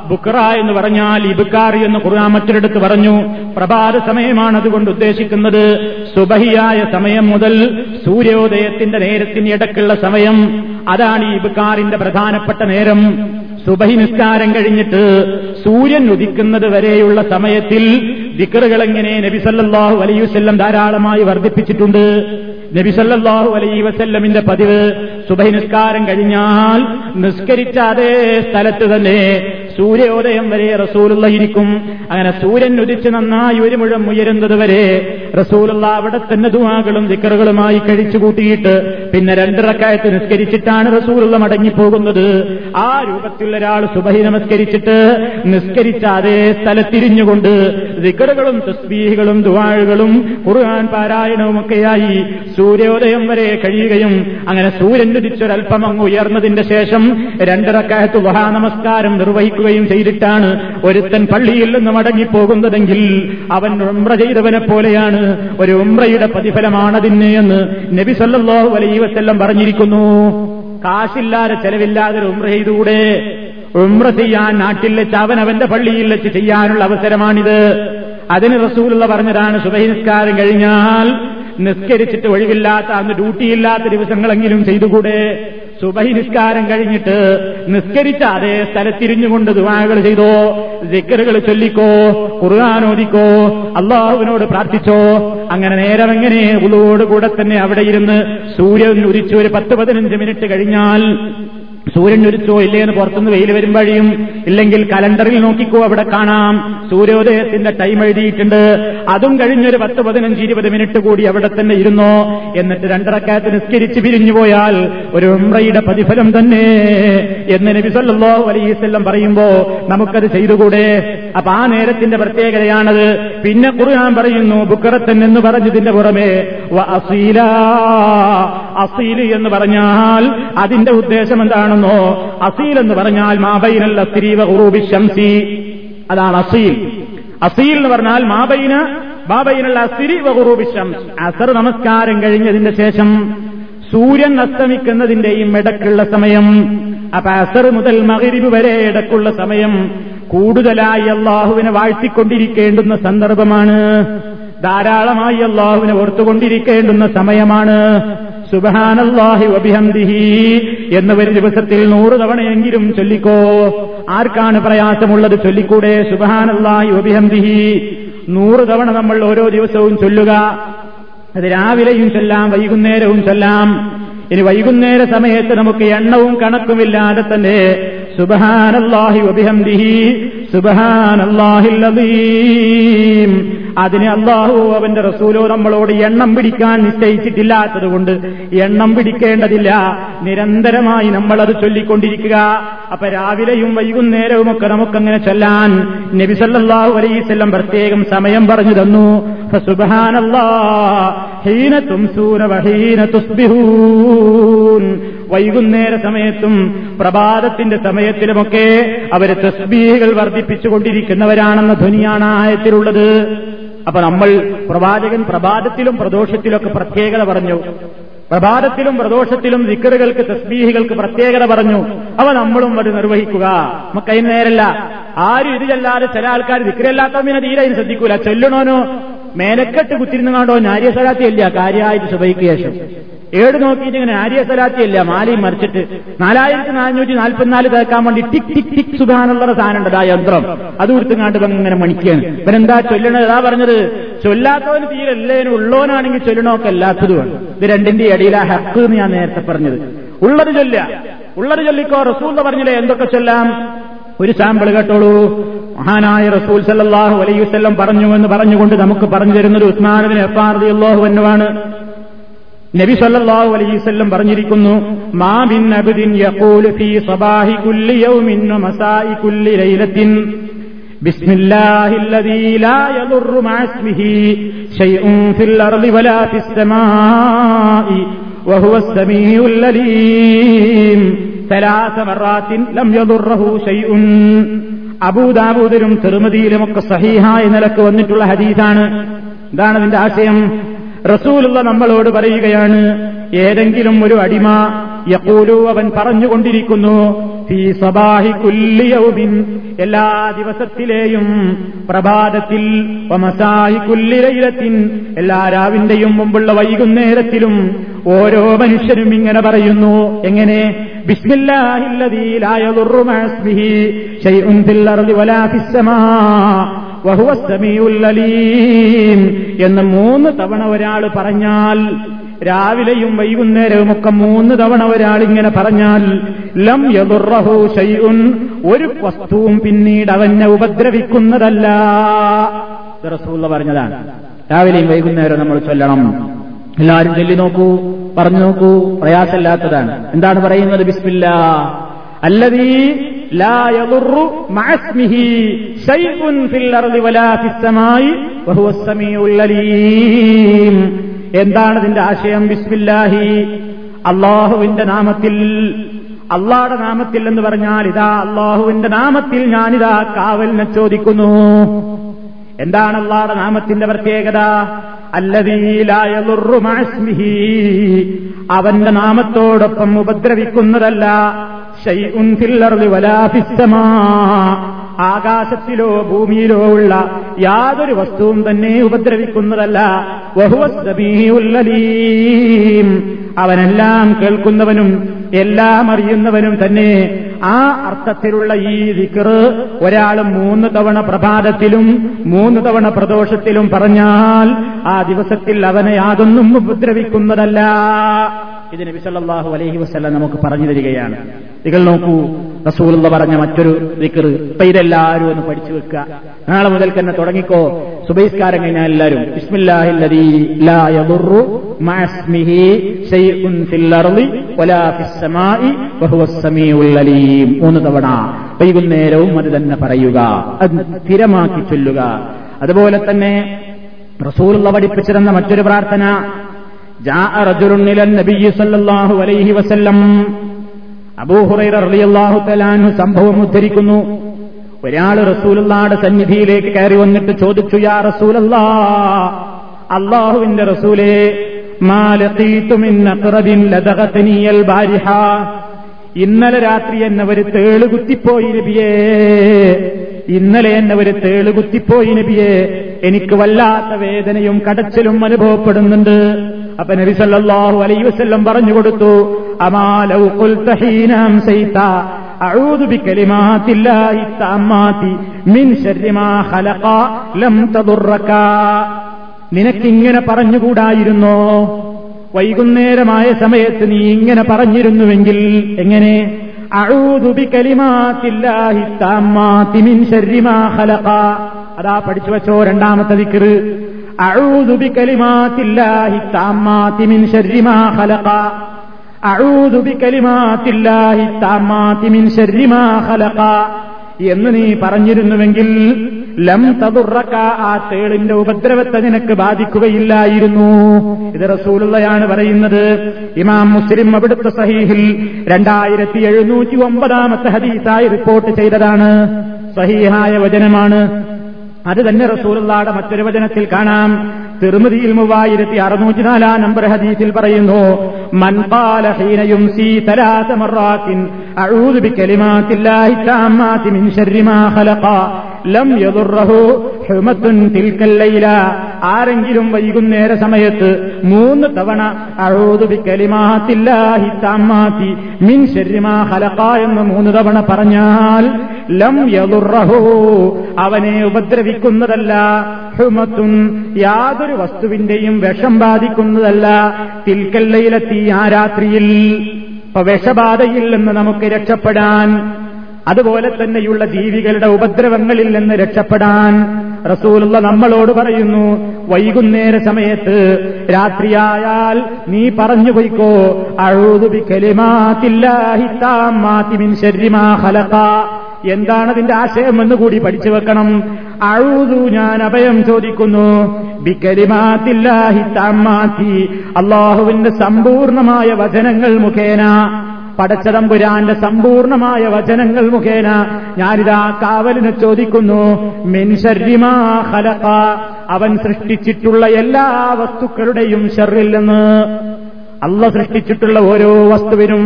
ബുക്കറ എന്ന് പറഞ്ഞാൽ ഇബുക്കാറി എന്ന് ഖുർആൻ മറ്റൊരിടത്ത് പറഞ്ഞു. പ്രഭാത സമയമാണ് അതുകൊണ്ട് ഉദ്ദേശിക്കുന്നത്. സുബഹിയായ സമയം മുതൽ സൂര്യോദയത്തിന്റെ നേരത്തിന് ഇടക്കുള്ള സമയം. അതാണ് ഈ ഇബുക്കാറിന്റെ പ്രധാനപ്പെട്ട നേരം. സുബഹി നിസ്കാരം കഴിഞ്ഞിട്ട് സൂര്യൻ ഉദിക്കുന്നത് വരെയുള്ള സമയത്തിൽ ദിക്കറുകൾ എങ്ങനെ നബിസല്ലാഹു അലൈവല്ലം ധാരാളമായി വർദ്ധിപ്പിച്ചിട്ടുണ്ട്? നബിസല്ലാഹു അലൈ വസല്ലമിന്റെ പതിവ് സുബൈ നിസ്കാരം കഴിഞ്ഞാൽ നിസ്കരിച്ച അതേ സ്ഥലത്ത് തന്നെ സൂര്യോദയം വരെ റസൂലുള്ള ഇരിക്കും. അങ്ങനെ സൂര്യൻ ഉദിച്ച് നന്നായി ഒരു മുഴം ഉയരുന്നത് വരെ റസൂലുള്ള അവിടെ തന്നെ ദുവാകളും ദിക്കറുകളുമായി കഴിച്ചു കൂട്ടിയിട്ട് പിന്നെ രണ്ടിറക്കായത്ത് നിസ്കരിച്ചിട്ടാണ് റസൂലുള്ള മടങ്ങിപ്പോകുന്നത്. ആ രൂപത്തിലുള്ള ഒരാൾ സുബഹി നമസ്കരിച്ചിട്ട് നിസ്കരിച്ച അതേ സ്ഥലത്തിരിഞ്ഞുകൊണ്ട് ദിക്കറുകളും തസ്ബീഹുകളും ദുവാഴുകളും ഖുർആൻ പാരായണവുമൊക്കെയായി സൂര്യോദയം വരെ കഴിയുകയും അങ്ങനെ സൂര്യൻ ഉദിച്ചൊരൽപ്പം അങ്ങ് ഉയർന്നതിന്റെ ശേഷം രണ്ടിറക്കായത്ത് വഹാ നമസ്കാരം നിർവഹിക്കുകയും ചെയ്തിട്ടാണ് ഒരുത്തൻ പള്ളിയിൽ നിന്ന് മടങ്ങിപ്പോകുന്നതെങ്കിൽ അവൻ ഉംറ ചെയ്തവനെ പോലെയാണ്. ഒരു ഉംറയുടെ പ്രതിഫലമാണതിന് എന്ന് നബി സല്ലല്ലാഹു അലൈഹി വസല്ലം പറഞ്ഞിരിക്കുന്നു. കാശില്ലാതെ ചെലവില്ലാതെ ഉംറ ചെയ്തുകൂടെ? ഉംറ ചെയ്യാൻ നാട്ടിൽ വെച്ച് അവൻ അവന്റെ പള്ളിയിൽ വെച്ച് ചെയ്യാനുള്ള അവസരമാണിത്. അതിന് റസൂലുള്ള പറഞ്ഞതാണ് സുബഹി നിസ്കാരം കഴിഞ്ഞാൽ നിസ്കരിച്ചിട്ട് ഒഴിവില്ലാത്ത അന്ന് ഡ്യൂട്ടിയില്ലാത്ത ദിവസങ്ങളെങ്കിലും ചെയ്തുകൂടെ? സുബഹി നിസ്കാരം കഴിഞ്ഞിട്ട് നിസ്കരിച്ച അതേ സ്ഥലത്തിരിഞ്ഞുകൊണ്ട് ദുവാകൾ ചെയ്തോ ജിക്കറുകൾ ചൊല്ലിക്കോ ഖുർആാനോദിക്കോ അള്ളാഹുവിനോട് പ്രാർത്ഥിച്ചോ അങ്ങനെ നേരം എങ്ങനെ ഉളോടുകൂടെ തന്നെ അവിടെ ഇരുന്ന് സൂര്യൻ ഉദിച്ചു ഒരു പത്ത് പതിനഞ്ച് മിനിറ്റ് കഴിഞ്ഞാൽ സൂര്യൻ ഉരിച്ചോ ഇല്ലേന്ന് പുറത്തുനിന്ന് വെയിൽ വരുമ്പോഴും ഇല്ലെങ്കിൽ കലണ്ടറിൽ നോക്കിക്കോ അവിടെ കാണാം. സൂര്യോദയത്തിന്റെ ടൈം എഴുതിയിട്ടുണ്ട്. അതും കഴിഞ്ഞൊരു പത്ത് പതിനഞ്ച് ഇരുപത് മിനിറ്റ് കൂടി അവിടെ തന്നെ ഇരുന്നോ. എന്നിട്ട് രണ്ടരക്കാലത്ത് നിസ്കരിച്ച് പിരിഞ്ഞുപോയാൽ ഒരു ഉമ്രയുടെ പ്രതിഫലം തന്നെ. എന്ന് നബി സല്ലല്ലാഹു അലൈഹി വസല്ലം പറയുമ്പോ നമുക്കത് ചെയ്തുകൂടെ? അപ്പൊ ആ നേരത്തിന്റെ പ്രത്യേകതയാണത്. പിന്നെ ഖുർആൻ പറയുന്നു ബുക്കറത്തൻ എന്ന് പറഞ്ഞതിന്റെ പുറമെ അസീല. അസീല എന്ന് പറഞ്ഞാൽ അതിന്റെ ഉദ്ദേശം എന്താണെന്നോ അസീൽ എന്ന് പറഞ്ഞാൽ മാബൈനൽ അസ്രീവ ഉറൂബി ശംസി. അതാണ് അസീൽ. അസീൽ എന്ന് പറഞ്ഞാൽ മാബൈന ബാബൈനുള്ള അസ്രീവ വഹുറൂബി ശംസ്. അസർ നമസ്കാരം കഴിഞ്ഞതിന്റെ ശേഷം സൂര്യൻ അസ്തമിക്കുന്നതിന്റെയും ഇടക്കുള്ള സമയം അപ്പൊ അസർ മുതൽ മകരിബ് വരെ ഇടക്കുള്ള സമയം കൂടുതലായി അള്ളാഹുവിനെ വാഴ്ത്തിക്കൊണ്ടിരിക്കേണ്ടുന്ന സന്ദർഭമാണ്. ധാരാളമായി അള്ളാഹുവിനെ ഓർത്തുകൊണ്ടിരിക്കേണ്ടുന്ന സമയമാണ്. സുബഹാനല്ലാഹി വബിഹംദിഹി എന്ന് ഒരു ദിവസത്തിൽ നൂറ് തവണയെങ്കിലും ചൊല്ലിക്കോ. ആർക്കാണ് പ്രയാസമുള്ളത് ചൊല്ലിക്കൂടെ? സുബഹാനല്ലാഹി വബിഹംദിഹി. നൂറ് തവണ നമ്മൾ ഓരോ ദിവസവും ചൊല്ലുക. അത് രാവിലെയും ചൊല്ലാം വൈകുന്നേരവും ചൊല്ലാം. ഇനി വൈകുന്നേര സമയത്ത് നമുക്ക് എണ്ണവും കണക്കുമില്ലാതെ തന്നെ സുബഹാനല്ലാഹി വബിഹംദിഹി സുബഹാനല്ലാഹിൽ അദീം അതിന് അള്ളാഹു അവന്റെ റസൂലോ നമ്മളോട് എണ്ണം പിടിക്കാൻ നിശ്ചയിച്ചിട്ടില്ലാത്തതുകൊണ്ട് എണ്ണം പിടിക്കേണ്ടതില്ല. നിരന്തരമായി നമ്മളത് ചൊല്ലിക്കൊണ്ടിരിക്കുക. അപ്പൊ രാവിലെയും വൈകുന്നേരവും ഒക്കെ നമുക്കങ്ങനെ ചൊല്ലാൻ നബിസല്ലാഹു അലൈസ്വല്ലം പ്രത്യേകം സമയം പറഞ്ഞു തന്നു. ഹീന തുംസൂന വഹീന തുസ്ബിഹൂൻ. വൈകുന്നേര സമയത്തും പ്രഭാതത്തിന്റെ സമയത്തിലുമൊക്കെ അവർ തസ്ബീഹുകൾ വർദ്ധിപ്പിച്ചുകൊണ്ടിരിക്കുന്നവരാണെന്ന ധ്വനിയാണ് ആയത്തിലുള്ളത്. അപ്പൊ നമ്മൾ പ്രവാചകൻ പ്രഭാതത്തിലും പ്രദോഷത്തിലൊക്കെ പ്രത്യേകത പറഞ്ഞു. പ്രഭാതത്തിലും പ്രദോഷത്തിലും ദിക്കറുകൾക്ക് തസ്ബീഹികൾക്ക് പ്രത്യേകത പറഞ്ഞു. അവ നമ്മളും അത് നിർവഹിക്കുക. നമുക്ക് അതിന് നേരല്ല ആരും ഇത് ചെല്ലാതെ ചില ആൾക്കാർ വിക്രയല്ലാത്തതിനെ തീരെ അതിന് ശ്രദ്ധിക്കൂല. ചൊല്ലണോനോ? മേലക്കെട്ട് കുത്തിരുന്നു കാണ്ടോ നാര്യ സലാത്തിയല്ല കാര്യമായിട്ട് സുബൈക്ക് ശേഷം. ഏട് നോക്കിയിട്ട് ഇങ്ങനെ ആര്യ സലാത്തിയല്ല മാലയും മറിച്ചിട്ട് നാലായിരത്തി നാനൂറ്റി നാൽപ്പത്തിനാല് തേക്കാൻ വേണ്ടി ടിക് ടിക് ടിക് സുഖാനുള്ള സാധനം ഉണ്ട് ആ യന്ത്രം. അത് കൊടുത്തുങ്ങാണ്ട് ഇങ്ങനെ മണിക്കാണ്. ഇവരെന്താ ചൊല്ലണത്? ഏതാ പറഞ്ഞത് ചൊല്ലാത്തവന് തീരെ എല്ലാവരും ഉള്ളവനാണെങ്കിൽ ചൊല്ലണമൊക്കെ അല്ലാത്തതുമാണ്. ഇത് രണ്ടിന്റെ ഇടയിലാ ഹക്ക് എന്ന് ഞാൻ നേരത്തെ പറഞ്ഞത്. ഉള്ളത് ചൊല്ല ഉള്ളത് ചൊല്ലിക്കോ റസൂൽ പറഞ്ഞില്ലേ എന്തൊക്കെ ചൊല്ലാം? ഒരു സാമ്പിൾ കേട്ടോളൂ. മഹാനായ റസൂൽ സല്ലാഹു അലൈഹി വല്ലം പറഞ്ഞു എന്ന് പറഞ്ഞുകൊണ്ട് നമുക്ക് പറഞ്ഞു തരുന്നത് ഉസ്മാനബിൻ എഫാർദി അള്ളാഹു എന്നുവാണ് നബി സല്ലല്ലാഹു അലൈഹി വസല്ലം പറഞ്ഞിരിക്കുന്നു മാ ബിൻ അബ്ദിൻ യഖൂലു ഫീ സബാഹി കുല്ലി യൗമിൻ വമസാഇ കുല്ലി ലൈലത്തിൻ ബിസ്മില്ലാഹില്ലദീ ലാ യദുറു മഅ ഇസ്മിഹി ശൈഉൻ ഫിൽ അർളി വലാ ഫിസ് സമാഇ وهو السميع العليم ثلاث مرات لم يضره شيء അബൂദാബൂദിലും തെറുമതിയിലുമൊക്കെ സഹീഹായ നിലയ്ക്ക് വന്നിട്ടുള്ള ഹദീസാണ്. ഇതാണ് അതിന്റെ ആശയം. റസൂലുള്ള നമ്മളോട് പറയുകയാണ് ഏതെങ്കിലും ഒരു അടിമ യക്കൂലു അവൻ പറഞ്ഞുകൊണ്ടിരിക്കുന്നു എല്ലാ ദിവസത്തിലെയും പ്രഭാതത്തിൽ എല്ലാ രാവിന്റെയും മുമ്പുള്ള വൈകുന്നേരത്തിലും ഓരോ മനുഷ്യരും ഇങ്ങനെ പറയുന്നു. എങ്ങനെ? എന്ന് മൂന്ന് തവണ ഒരാൾ പറഞ്ഞാൽ രാവിലെയും വൈകുന്നേരവും ഒക്കെ മൂന്ന് തവണ ഒരാൾ ഇങ്ങനെ പറഞ്ഞാൽ ലം യദുറഹു ഷൈഉൻ ഒരു വസ്തുവും പിന്നീട് അവനെ ഉപദ്രവിക്കുന്നതല്ല. റസൂള്ള പറഞ്ഞതാണ്. രാവിലെയും വൈകുന്നേരവും നമ്മൾ ചൊല്ലണം. എല്ലാവരും ചൊല്ലി നോക്കൂ. പറഞ്ഞു നോക്കൂ പ്രയാസമില്ലാത്തതാണ് എന്താണ് പറയുന്നത് ബിസ്മില്ല അല്ലതീ لا يضر مع اسمه شيء في الأرض ولا في السماء وهو السميع العليم എന്താണ് ഇതിന്റെ ആശയം ബിസ്മില്ലാഹി അള്ളാഹുവിന്റെ നാമത്തിൽ അള്ളാഹുടെ നാമത്തിൽ എന്ന് പറഞ്ഞാൽ ഇതാ അള്ളാഹുവിന്റെ നാമത്തിൽ ഞാനിതാ കാവലിനെ ചോദിക്കുന്നു എന്താണ് അള്ളാഹുടെ നാമത്തിന്റെ പ്രത്യേകത? അല്ലതീലായുറുമാസ്മിഹി അവന്റെ നാമത്തോടൊപ്പം ഉപദ്രവിക്കുന്നതല്ല. ആകാശത്തിലോ ഭൂമിയിലോ ഉള്ള യാതൊരു വസ്തുവും തന്നെ ഉപദ്രവിക്കുന്നതല്ല. അവനെല്ലാം കേൾക്കുന്നവനും എല്ലാം അറിയുന്നവനും തന്നെ ആ അർത്ഥത്തിലുള്ള ഈ ദിക്കറ് ഒരാൾ മൂന്ന് തവണ പ്രഭാതത്തിലും മൂന്ന് തവണ പ്രദോഷത്തിലും പറഞ്ഞാൽ ആ ദിവസത്തിൽ അവനെ യാതൊന്നും ഉപദ്രവിക്കുന്നതല്ല. ഇത് നബി സല്ലല്ലാഹു അലൈഹി വസല്ലം നമുക്ക് പറഞ്ഞു തരികയാണ്. നിങ്ങൾ നോക്കൂ. റസൂലുള്ള പറഞ്ഞ മറ്റൊരു വിക്കർ ഇപ്പൊ ഇതെല്ലാവരും ഒന്ന് പഠിച്ചു വെക്കുക. നാളെ മുതൽ തന്നെ തുടങ്ങിക്കോ. സുബൈസ്കാരം കഴിഞ്ഞാൽ എല്ലാവരും മൂന്ന് തവണ വൈകുന്നേരവും അത് തന്നെ പറയുക. അത് സ്ഥിരമാക്കി ചൊല്ലുക. അതുപോലെ തന്നെ റസൂലുള്ള പഠിപ്പിച്ചിരുന്ന മറ്റൊരു പ്രാർത്ഥന. ജാ റജുലുണ്ണിലൻ നബി സല്ലാഹു അലൈഹി വസല്ലം അബൂഹുറൈറ റളിയല്ലാഹു തലാൻഹു സംഭവം ഉദ്ധരിക്കുന്നു. ഒരാൾ റസൂലല്ലാടെ സന്നിധിയിലേക്ക് കയറി വന്നിട്ട് ചോദിച്ചു യാ റസൂലല്ലാ അള്ളാഹുവിന്റെ റസൂലേ ബാരിഹ ഇന്നലെ രാത്രി എന്നെ ഒരു തേൾ നബിയേ ഇന്നലെ എന്നെ ഒരു തേൾ നബിയേ എനിക്ക് വല്ലാത്ത വേദനയും കടച്ചിലും അനുഭവപ്പെടുന്നുണ്ട്. അപ്പൊ നബി സല്ലല്ലാഹു അലൈഹി വസല്ലം പറഞ്ഞു കൊടുത്തു അമാലൗ ഖുൽത ഹീന അംസൈത അഊദു ബികലിമാത്തില്ലാഹി തമ്മാതി മിൻ ശർരി മാ ഖലഖ ലം ഇങ്ങനെ നിനക്കിങ്ങനെ പറഞ്ഞുകൂടായിരുന്നോ? വൈകുന്നേരമായ സമയത്ത് നീ ഇങ്ങനെ പറഞ്ഞിരുന്നുവെങ്കിൽ എങ്ങനെ? അഊദു ബികലിമാത്തില്ലാഹി തമ്മാതി മിൻ ശർരി മാ ഖലഖ. അതാ പഠിച്ചു വച്ചോ രണ്ടാമത്തെ ദിക്റ്. എന്ന് നീ പറഞ്ഞിരുന്നുവെങ്കിൽ ലം തതുറക്ക ആ തേളിന്റെ ഉപദ്രവത്തെ നിനക്ക് ബാധിക്കുകയില്ലായിരുന്നു. ഇത് റസൂലുള്ളയാണ് പറയുന്നത്. ഇമാം മുസ്ലിം അവിടുത്തെ സഹീഹിൽ രണ്ടായിരത്തി എഴുന്നൂറ്റി ഒമ്പതാമത്തെ ഹദീസായി റിപ്പോർട്ട് ചെയ്തതാണ്. സഹീഹായ വചനമാണ്. അത് തന്നെ റസൂലുള്ളാടെ മറ്റൊരു വചനത്തിൽ കാണാം. തിരുമതിയിൽ മൂവായിരത്തി അറുന്നൂറ്റി നാലാം നമ്പർ ഹദീസിൽ പറയുന്നു മൻപാല ഹീനയും സീ തലാത്ത അഴൂതുബി അഊദു ബികലിമാത്തില്ലാഹി താമ്മാതി മിൻ ശർരി മാ ഖലഖ ലം യദുറഹു ഹുമത്തുൻ തിൽക്കൽ ലൈല. ആരെങ്കിലും വൈകുന്നേര സമയത്ത് മൂന്ന് തവണ താമ്മാതി മിൻ എന്ന് മൂന്ന് തവണ പറഞ്ഞാൽ ലം യദുറഹു അവനെ ഉപദ്രവിക്കുന്നതല്ല ഹുമത്തും യാതൊരു വസ്തുവിന്റെയും വിഷം ബാധിക്കുന്നതല്ല. തിൽക്കല്ലയിലെത്തി ആ രാത്രിയിൽ വിഷബാധയിൽ നിന്ന് നമുക്ക് രക്ഷപ്പെടാൻ അതുപോലെ തന്നെയുള്ള ജീവികളുടെ ഉപദ്രവങ്ങളിൽ നിന്ന് രക്ഷപ്പെടാൻ റസൂലുള്ള നമ്മളോട് പറയുന്നു വൈകുന്നേര സമയത്ത് രാത്രിയായാൽ നീ പറഞ്ഞു പോയിക്കോ അഴുതുബി കലിമാത്തില്ലാഹിത്താമാത്തിമിൻ ശരിമാ എന്താണ് അതിന്റെ ആശയം എന്ന് കൂടി പഠിച്ചു വെക്കണം. അഴുതു ഞാൻ അഭയം ചോദിക്കുന്നു ബിക്കരിമാത്തില്ലാഹി താമാത്തി അള്ളാഹുവിന്റെ സമ്പൂർണമായ വചനങ്ങൾ മുഖേന പടച്ചതമ്പുരാന്റെ സമ്പൂർണമായ വചനങ്ങൾ മുഖേന ഞാനിതാ കാവലിനെ ചോദിക്കുന്നു അവൻ സൃഷ്ടിച്ചിട്ടുള്ള എല്ലാ വസ്തുക്കളുടെയും ഷെറില്ലെന്ന് അല്ല സൃഷ്ടിച്ചിട്ടുള്ള ഓരോ വസ്തുവിനും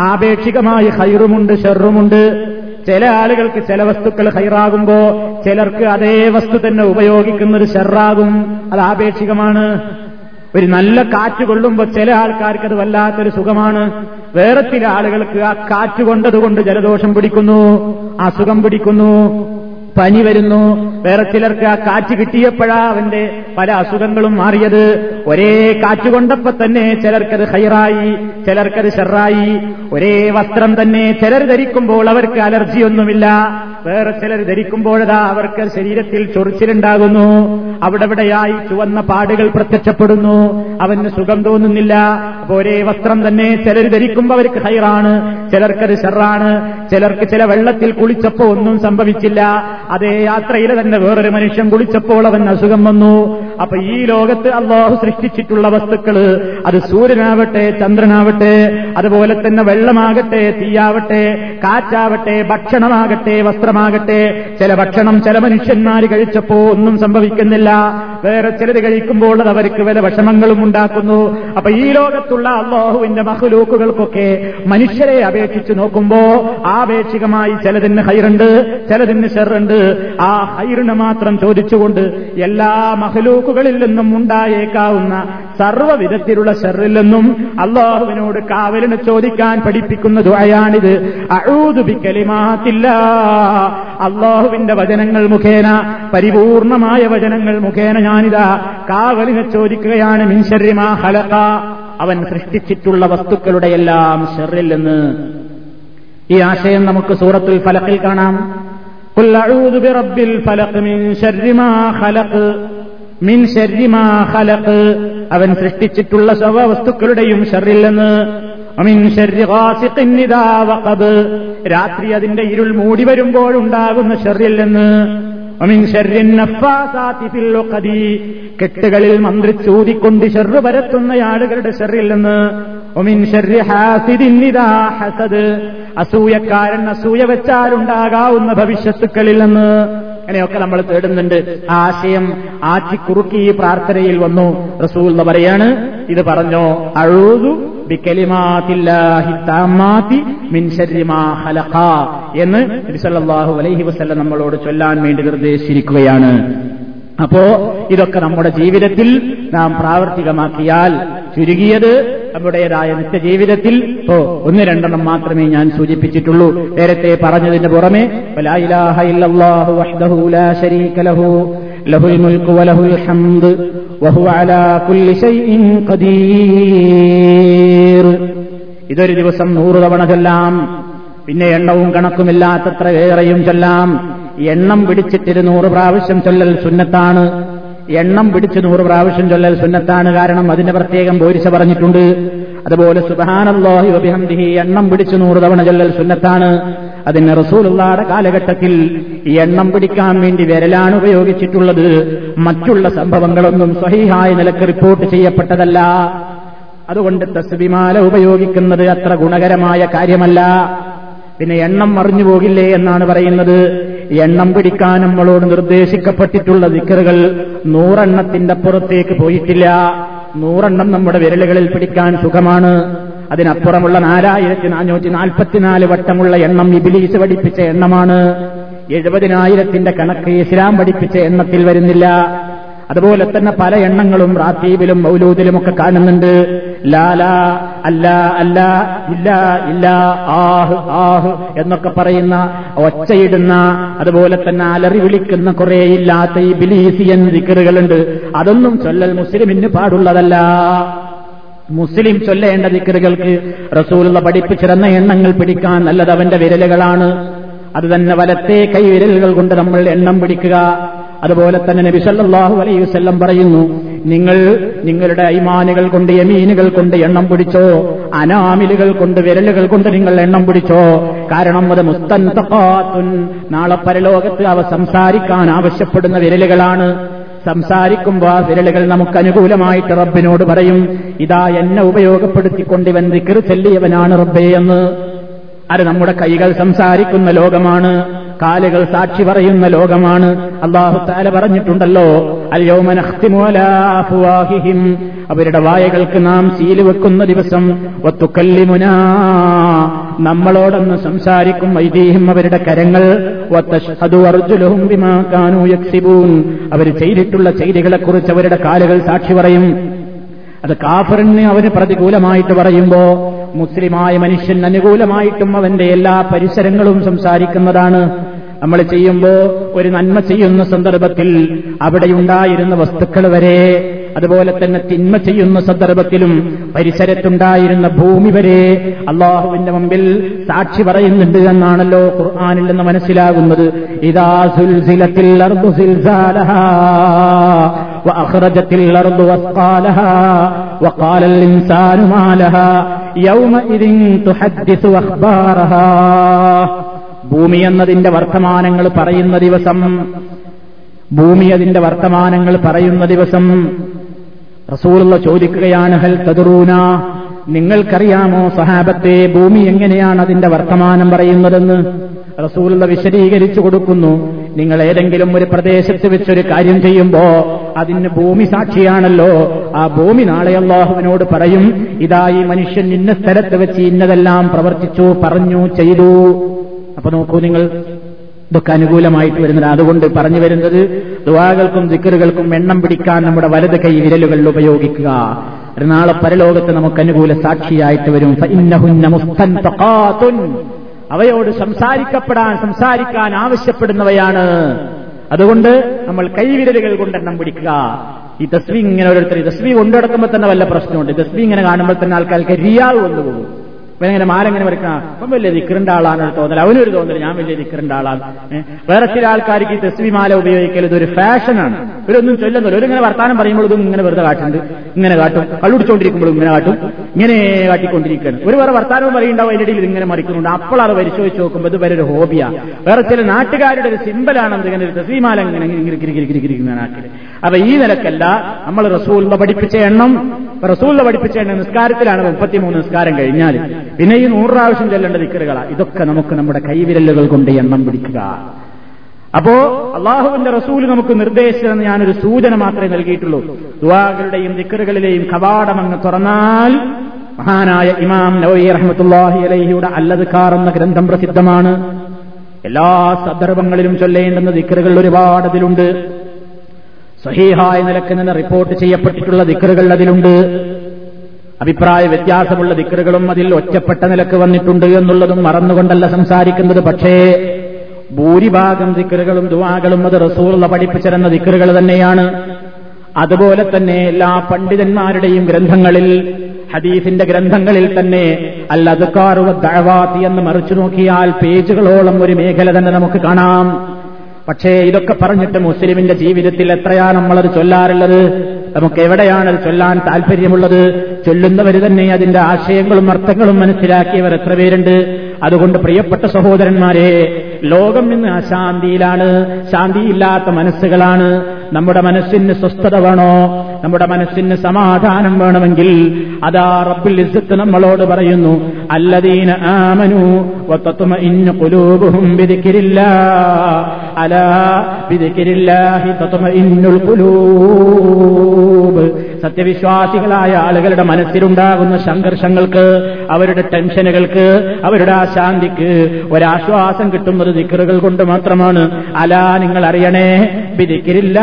ആപേക്ഷികമായി ഹൈറുമുണ്ട് ഷെറുമുണ്ട് ചില ആളുകൾക്ക് ചില വസ്തുക്കൾ ഹൈറാകുമ്പോ ചിലർക്ക് അതേ വസ്തു തന്നെ ഉപയോഗിക്കുന്നത് ഷെറാകും അത് ആപേക്ഷികമാണ്. ഒരു നല്ല കാറ്റ് കൊള്ളുമ്പോൾ ചില ആൾക്കാർക്ക് അത് വല്ലാത്തൊരു സുഖമാണ്. വേറെ ചില ആളുകൾക്ക് ആ കാറ്റ് കൊണ്ടതുകൊണ്ട് ജലദോഷം പിടിക്കുന്നു അസുഖം പിടിക്കുന്നു. പനി വരുന്നു. വേറെ ചിലർക്ക് ആ കാറ്റ് കിട്ടിയപ്പോഴാ അവന്റെ പല അസുഖങ്ങളും മാറിയത്. ഒരേ കാറ്റ് കൊണ്ടപ്പോ തന്നെ ചിലർക്കത് ഹൈറായി ചിലർക്കത് ഷെറായി. ഒരേ വസ്ത്രം തന്നെ ചിലർ ധരിക്കുമ്പോൾ അവർക്ക് അലർജിയൊന്നുമില്ല വേറെ ചിലർ ധരിക്കുമ്പോഴതാ അവർക്ക് ശരീരത്തിൽ ചൊറിച്ചിലുണ്ടാകുന്നു. അവിടെവിടെയായി ചുവന്ന പാടുകൾ പ്രത്യക്ഷപ്പെടുന്നു. അവന് സുഖം തോന്നുന്നില്ല. അപ്പൊ ഒരേ വസ്ത്രം തന്നെ ചിലർ ധരിക്കുമ്പോൾ അവർക്ക് ഹൈറാണ് ചിലർക്കത് ഷെറാണ് ചിലർക്ക് ചില വെള്ളത്തിൽ കുളിച്ചപ്പോ ഒന്നും സംഭവിച്ചില്ല. അതേ യാത്രയിൽ തന്നെ വേറൊരു മനുഷ്യൻ കുളിച്ചപ്പോൾ അവൻ അസുഖം വന്നു. അപ്പൊ ഈ ലോകത്ത് അള്ളാഹു സൃഷ്ടിച്ചിട്ടുള്ള വസ്തുക്കൾ അത് സൂര്യനാവട്ടെ ചന്ദ്രനാവട്ടെ അതുപോലെ തന്നെ വെള്ളമാകട്ടെ തീയാവട്ടെ കാറ്റാവട്ടെ ഭക്ഷണമാകട്ടെ വസ്ത്രമാകട്ടെ. ചില ഭക്ഷണം ചില മനുഷ്യന്മാർ കഴിച്ചപ്പോ ഒന്നും സംഭവിക്കുന്നില്ല. വേറെ ചിലത് കഴിക്കുമ്പോൾ അത് അവർക്ക് വല്ല വിഷമങ്ങളും ഉണ്ടാക്കുന്നു. അപ്പൊ ഈ ലോകത്തുള്ള അള്ളാഹുവിന്റെ മഹലൂക്കുകൾക്കൊക്കെ മനുഷ്യരെ അപേക്ഷിച്ച് നോക്കുമ്പോ ആപേക്ഷികമായി ചിലതിന് ഹൈറുണ്ട് ചിലതിന് ഷെറുണ്ട് ആ ഹൈറിന് മാത്രം ചോദിച്ചുകൊണ്ട് എല്ലാ മഹലൂക്കുകളിൽ നിന്നും ഉണ്ടായേക്കാവുന്ന സർവവിധത്തിലുള്ള ഷെറിൽ നിന്നും അള്ളാഹുവിനോട് കാവലിന് ചോദിക്കാൻ പഠിപ്പിക്കുന്ന ദുആയാണിത്. അഴൂതുബിക്കലിമാത്തില്ല അള്ളാഹുവിന്റെ വചനങ്ങൾ മുഖേന പരിപൂർണമായ വചനങ്ങൾ മുഖേന ഞാനിതാ കാവലിനെ ചോദിക്കുകയാണ് മിൻഷരിമാ ഹലക അവൻ സൃഷ്ടിച്ചിട്ടുള്ള വസ്തുക്കളുടെ എല്ലാം ഷെറിൽ നിന്ന്. ഈ ആശയം നമുക്ക് സൂറത്തുൽ ഫലക്കിൽ കാണാം. قل أعوذ برب الفلق من شر ما خلق മിൻ ശരിമാ ഖലഖ് അവൻ സൃഷ്ടിച്ചിട്ടുള്ള സർവ വസ്തുക്കളുടെയും ഷറിൽ നിന്ന് അമിൻ ശരി ഖാസിഖിൻ ഇദാ വഖബ് രാത്രി അതിന്റെ ഇരുൾ മൂടി വരുമ്പോഴുണ്ടാകുന്ന ഷറിൽ നിന്ന് അമിൻ ശർരിൻ നഫ്ഫാസാതി ഫിൽ ഉഖദി കെട്ടുകളിൽ മന്ത്രിച്ചൂതിക്കൊണ്ട് ഷെറ് പരത്തുന്ന ആളുകളുടെ ഷെറിൽ നിന്ന് ഒമിൻ ഷർരി ഹാസിദിൻ ഇദാ ഹസദ് അസൂയക്കാരൻ അസൂയ വെച്ചാലുണ്ടാകാവുന്ന ഭവിഷ്യത്തുക്കളിൽ നിന്ന് അങ്ങനെയൊക്കെ നമ്മൾ തേടുന്നുണ്ട്. ആ ആശയം ആറ്റിക്കുറുക്കി ഈ പ്രാർത്ഥനയിൽ വന്നു. റസൂൽ എന്ന് പറയാണ് ഇത് പറഞ്ഞോ അഴുതു എന്ന് അലൈഹി വസല്ലം നമ്മളോട് ചൊല്ലാൻ വേണ്ടി നിർദ്ദേശിച്ചിരിക്കുകയാണ്. അപ്പോ ഇതൊക്കെ നമ്മുടെ ജീവിതത്തിൽ നാം പ്രാവർത്തികമാക്കിയാൽ ചുരുങ്ങിയത് നമ്മുടേതായ നിത്യജീവിതത്തിൽ. ഇപ്പോ ഒന്ന് രണ്ടെണ്ണം മാത്രമേ ഞാൻ സൂചിപ്പിച്ചിട്ടുള്ളൂ. നേരത്തെ പറഞ്ഞതിന് പുറമെ ഇതൊരു ദിവസം നൂറ് തവണ ചൊല്ലാം പിന്നെ എണ്ണവും കണക്കുമില്ലാത്തത്ര ഏറെയും ചൊല്ലാം എണ്ണം പിടിച്ചിട്ട് നൂറ് പ്രാവശ്യം ചൊല്ലൽ സുന്നത്താണ്. എണ്ണം പിടിച്ച് നൂറ് പ്രാവശ്യം ചൊല്ലൽ സുന്നത്താണ്. കാരണം അതിന്റെ പ്രത്യേകം ബോരിശ പറഞ്ഞിട്ടുണ്ട്. അതുപോലെ സുബഹാനല്ലാഹി വബിഹംദിഹി എണ്ണം പിടിച്ച് നൂറ് തവണ ചൊല്ലൽ സുന്നത്താണ്. അതിന് റസൂലുള്ളാടെ കാലഘട്ടത്തിൽ എണ്ണം പിടിക്കാൻ വേണ്ടി വിരലാണ് ഉപയോഗിച്ചിട്ടുള്ളത്. മറ്റുള്ള സംഭവങ്ങളൊന്നും സഹിഹായ നിലയ്ക്ക് റിപ്പോർട്ട് ചെയ്യപ്പെട്ടതല്ല. അതുകൊണ്ട് തസ്ബിമാല ഉപയോഗിക്കുന്നത് അത്ര ഗുണകരമായ കാര്യമല്ല. പിന്നെ എണ്ണം മറിഞ്ഞു പോകില്ലേ എന്നാണ് പറയുന്നത്. എണ്ണം പിടിക്കാൻ നമ്മളോട് നിർദ്ദേശിക്കപ്പെട്ടിട്ടുള്ള ദിക്കറുകൾ നൂറെണ്ണത്തിന്റെ പുറത്തേക്ക് പോയിട്ടില്ല. നൂറെണ്ണം നമ്മുടെ വിരലുകളിൽ പിടിക്കാൻ സുഖമാണ്. അതിനപ്പുറമുള്ള നാലായിരത്തി നാനൂറ്റി നാൽപ്പത്തിനാല് വട്ടമുള്ള എണ്ണം ഇബിലീസ് പഠിപ്പിച്ച എണ്ണമാണ്. എഴുപതിനായിരത്തിന്റെ കണക്ക് ഇസ്ലാം പഠിപ്പിച്ച എണ്ണത്തിൽ വരുന്നില്ല. അതുപോലെ തന്നെ പല എണ്ണങ്ങളും റാത്തീബിലും മൗലൂദിലും ഒക്കെ കാണുന്നുണ്ട്. ലാല അല്ല അല്ല ഇല്ല ഇല്ല ആഹ് ആഹ് എന്നൊക്കെ പറയുന്ന ഒച്ചയിടുന്ന അതുപോലെ തന്നെ അലറി വിളിക്കുന്ന കുറെ ഇല്ലാത്ത ഈ ബിലീസിയൻ ദിക്കറുകളുണ്ട്. അതൊന്നും ചൊല്ലൽ മുസ്ലിമിന് പാടുള്ളതല്ല. മുസ്ലിം ചൊല്ലേണ്ട ദിക്കറുകൾക്ക് റസൂലുള്ള പഠിപ്പിച്ചിരുന്ന എണ്ണങ്ങൾ പിടിക്കാൻ നല്ലത് അവന്റെ വിരലുകളാണ്. അത് തന്നെ വലത്തെ കൈവിരലുകൾ കൊണ്ട് നമ്മൾ എണ്ണം പിടിക്കുക. അതുപോലെ തന്നെ നബി സല്ലല്ലാഹു അലൈഹി വസ്ല്ലം പറയുന്നു നിങ്ങൾ നിങ്ങളുടെ ഐമാനുകൾ കൊണ്ട് യമീനുകൾ കൊണ്ട് എണ്ണം പിടിച്ചോ അനാമിലുകൾ കൊണ്ട് വിരലുകൾ കൊണ്ട് നിങ്ങൾ എണ്ണം പിടിച്ചോ. കാരണം അത് മുസ്തന്തഖാത്തുൻ നാളെ പരലോകത്ത് അവ സംസാരിക്കാൻ ആവശ്യപ്പെടുന്ന വിരലുകളാണ്. സംസാരിക്കുമ്പോൾ ആ വിരലുകൾ നമുക്ക് അനുകൂലമായിട്ട് റബ്ബിനോട് പറയും ഇതാ എന്നെ ഉപയോഗപ്പെടുത്തിക്കൊണ്ട് ഇവൻ ദിക്കർ ചെല്ലിയവനാണ് റബ്ബേ എന്ന്. അത് നമ്മുടെ കൈകൾ സംസാരിക്കുന്ന ലോകമാണ്. കാലുകൾ സാക്ഷി പറയുന്ന ലോകമാണ്. അള്ളാഹു താല പറഞ്ഞിട്ടുണ്ടല്ലോ അല്യോമനഹ്തിമോലാഫുവാഹിഹിം അവരുടെ വായകൾക്ക് നാം സീൽ വെക്കുന്ന ദിവസം ഒത്തുക്കല്ലിമുന നമ്മളോടൊന്ന് സംസാരിക്കും വൈദീഹം അവരുടെ കരങ്ങൾ അർജുലഹും വിമാക്കാനു യക്സിബൂൻ. അവർ ചെയ്തിട്ടുള്ള ചെയ്തികളെക്കുറിച്ച് അവരുടെ കാലുകൾ സാക്ഷി പറയും. അത് കാഫറിന് അവന് പ്രതികൂലമായിട്ട് പറയുമ്പോ മുസ്ലിമായ മനുഷ്യൻ അനുകൂലമായിട്ടും അവന്റെ എല്ലാ പരിസരങ്ങളും സംസാരിക്കുന്നതാണ്. നമ്മൾ ചെയ്യുമ്പോൾ ഒരു നന്മ ചെയ്യുന്ന സന്ദർഭത്തിൽ അവിടെയുണ്ടായിരുന്ന വസ്തുക്കൾ വരെ അതുപോലെ തന്നെ തിന്മ ചെയ്യുന്ന സന്ദർഭത്തിലും പരിസരത്തുണ്ടായിരുന്ന ഭൂമി വരെ അള്ളാഹുവിന്റെ മുമ്പിൽ സാക്ഷി പറയുന്നുണ്ട് എന്നാണല്ലോ ഖുർആാനിൽ നിന്ന് മനസ്സിലാകുന്നത്. ഇതാ സുൽസിലത്തിൽ وأخرجت الأرض وأثقالها وقال الإنسان ما لها يومئذ تحدث أخبارها ഭൂമി എന്നതിന്റെ വർത്തമാനങ്ങൾ പറയുന്ന ദിവസം ഭൂമി അതിന്റെ വർത്തമാനങ്ങൾ പറയുന്ന ദിവസം റസൂലുള്ള ചോദിക്കുകയാണ് ഹൽ തദറൂന നിങ്ങൾക്കറിയാമോ സഹാബത്തെ ഭൂമി എങ്ങനെയാണ് അതിന്റെ വർത്തമാനം പറയുന്നതെന്ന് റസൂലുള്ള വിശദീകരിച്ചു കൊടുക്കുന്നു നിങ്ങൾ ഏതെങ്കിലും ഒരു പ്രദേശത്ത് വെച്ചൊരു കാര്യം ചെയ്യുമ്പോ അതിന് ഭൂമി സാക്ഷിയാണല്ലോ. ആ ഭൂമി നാളെ അള്ളാഹുവിനോട് പറയും ഇതാ ഈ മനുഷ്യൻ ഇന്ന സ്ഥലത്ത് വെച്ച് ഇന്നതെല്ലാം പ്രവർത്തിച്ചു പറഞ്ഞു ചെയ്തു. അപ്പൊ നോക്കൂ നിങ്ങൾ ഇതൊക്കെ അനുകൂലമായിട്ട് വരുന്നത് അതുകൊണ്ട് പറഞ്ഞു വരുന്നത് ദുവാകൾക്കും ദിക്കറുകൾക്കും എണ്ണം പിടിക്കാൻ നമ്മുടെ വലത് കൈ വിരലുകൾ ഉപയോഗിക്കുക. നാളെ പരലോകത്ത് നമുക്ക് അനുകൂല സാക്ഷിയായിട്ട് വരും. അവയോട് സംസാരിക്കപ്പെടാൻ സംസാരിക്കാൻ ആവശ്യപ്പെടുന്നവയാണ്. അതുകൊണ്ട് നമ്മൾ കൈവിരലുകൾ കൊണ്ടെണ്ണം പിടിക്കുക. ഈ തസ്വി ഇങ്ങനെ ഓരോരുത്തർ തസ്വി കൊണ്ടുനടക്കുമ്പോൾ തന്നെ വല്ല പ്രശ്നമുണ്ട്. തസ്വി ഇങ്ങനെ കാണുമ്പോൾ തന്നെ ആൾക്കാർക്ക് റിയാവ് വന്നുപോകും. ഇവൻ ഇങ്ങനെ മാരങ്ങനെ വരയ്ക്കണം അപ്പം വലിയ ദിക്കറിന്റെ ആളാണ് തോന്നൽ അവനൊരു തോന്നൽ ഞാൻ വലിയ ദിക്കറിന്റെ ആളാണ് വേറെ ചില ആൾക്കാർക്ക് ഈ തെസ്വി മാല ഉപയോഗിക്കൽ ഇതൊരു ഫാഷനാണ് ഇവരൊന്നും ചൊല്ലുന്നില്ല ഇവരിങ്ങനെ വർത്താനം പറയുമ്പോൾ ഇതും ഇങ്ങനെ വെറുതെ കാട്ടുന്നുണ്ട് ഇങ്ങനെ കാട്ടും കള്ളുടിച്ചുകൊണ്ടിരിക്കുമ്പോഴും ഇങ്ങനെ കാട്ടും ഇങ്ങനെ കാട്ടിക്കൊണ്ടിരിക്കുകയാണ് ഒരു വേറെ വർത്താനവും പറയുണ്ടാവും അതിന്റെ ഇടയിൽ ഇങ്ങനെ മറിക്കുന്നുണ്ട് അപ്പോൾ അത് പരിശോധിച്ച് നോക്കുമ്പോൾ ഇത് വരെ ഒരു ഹോബിയാ വേറെ ചില നാട്ടുകാരുടെ ഒരു സിമ്പലാണ് എന്ത് ഇങ്ങനെ ഒരു തസ്വീമാല ഇങ്ങനെ കിരി നാട്ടിൽ അപ്പൊ ഈ നിലക്കല്ല നമ്മൾ റസൂലിന്റെ പഠിപ്പിച്ച എണ്ണം റസൂലിന്റെ പഠിപ്പിച്ചേണ്ട നിസ്കാരത്തിലാണ് മുപ്പത്തിമൂന്ന് നിസ്കാരം കഴിഞ്ഞാൽ പിന്നെ ഈ നൂറ് പ്രാവശ്യം ചെല്ലേണ്ട ദിക്കറുകളാണ് ഇതൊക്കെ നമുക്ക് നമ്മുടെ കൈവിരലുകൾ കൊണ്ട് എണ്ണം പിടിക്കുക. അപ്പോ അള്ളാഹുവിന്റെ റസൂൽ നമുക്ക് നിർദ്ദേശിച്ചതെന്ന് ഞാനൊരു സൂചന മാത്രമേ നൽകിയിട്ടുള്ളൂ. ദുവാകളുടെയും ദിക്കറുകളിലെയും കവാടം അങ്ങ് തുറന്നാൽ മഹാനായ ഇമാം നവീ റഹ്മത്തുല്ലാഹി അലഹിയുടെ അല്ലതുക്കാർ എന്ന ഗ്രന്ഥം പ്രസിദ്ധമാണ്. എല്ലാ സന്ദർഭങ്ങളിലും ചൊല്ലേണ്ടുന്ന ദിക്കറുകൾ ഒരുപാട് അതിലുണ്ട്. സഹീഹായ നിലയ്ക്ക് നിന്ന് റിപ്പോർട്ട് ചെയ്യപ്പെട്ടിട്ടുള്ള ദിക്കറുകൾ അതിലുണ്ട്. അഭിപ്രായ വ്യത്യാസമുള്ള ദിക്കറുകളും അതിൽ ഒറ്റപ്പെട്ട നിലയ്ക്ക് വന്നിട്ടുണ്ട് എന്നുള്ളതും മറന്നുകൊണ്ടല്ല സംസാരിക്കുന്നത്. പക്ഷേ ഭൂരിഭാഗം ദിക്കറുകളും ദുവാകളും അത് റസൂറുള്ള പഠിപ്പിച്ചിരുന്ന ദിക്കറുകൾ തന്നെയാണ്. അതുപോലെ തന്നെ എല്ലാ പണ്ഡിതന്മാരുടെയും ഗ്രന്ഥങ്ങളിൽ ഹദീസിന്റെ ഗ്രന്ഥങ്ങളിൽ തന്നെ അൽ അദ്കാറുവ ദഴവാത്തി എന്ന് മറിച്ചു നോക്കിയാൽ പേജുകളോളം ഒരു മേഖല തന്നെ നമുക്ക് കാണാം. പക്ഷേ ഇതൊക്കെ പറഞ്ഞിട്ട് മുസ്ലിമിന്റെ ജീവിതത്തിൽ എത്രയാ നമ്മളത് ചൊല്ലാറുള്ളത്? നമുക്ക് എവിടെയാണ് അത് ചൊല്ലാൻ താല്പര്യമുള്ളത് ചൊല്ലുന്നവർ തന്നെ അതിന്റെ ആശയങ്ങളും അർത്ഥങ്ങളും മനസ്സിലാക്കിയവർ എത്ര പേരുണ്ട്? അതുകൊണ്ട് പ്രിയപ്പെട്ട സഹോദരന്മാരെ ലോകം ഇന്ന് അശാന്തിയിലാണ് ശാന്തിയില്ലാത്ത മനസ്സുകളാണ്. നമ്മുടെ മനസ്സിന് സ്വസ്ഥത വേണോ? നമ്മുടെ മനസ്സിന് സമാധാനം വേണമെങ്കിൽ അതാ റബ്ബുൽ ഇസ്സത്ത് നമ്മളോട് പറയുന്നു അല്ലദീന ആമനു വതത്മഇന്നു ഖുലൂബുഹും ബിദിക്രില്ലാഹ് അലാ ബിദിക്രില്ലാഹി ഇന്നുൾ ഖുലൂബ്. സത്യവിശ്വാസികളായ ആളുകളുടെ മനസ്സിലുണ്ടാകുന്ന സംഘർഷങ്ങൾക്ക് അവരുടെ ടെൻഷനുകൾക്ക് അവരുടെ അശാന്തിക്ക് ഒരാശ്വാസം കിട്ടുന്നത് ദിക്കറുകൾ കൊണ്ട് മാത്രമാണ്. അലാ നിങ്ങൾ അറിയണേ വിധിക്കില്ല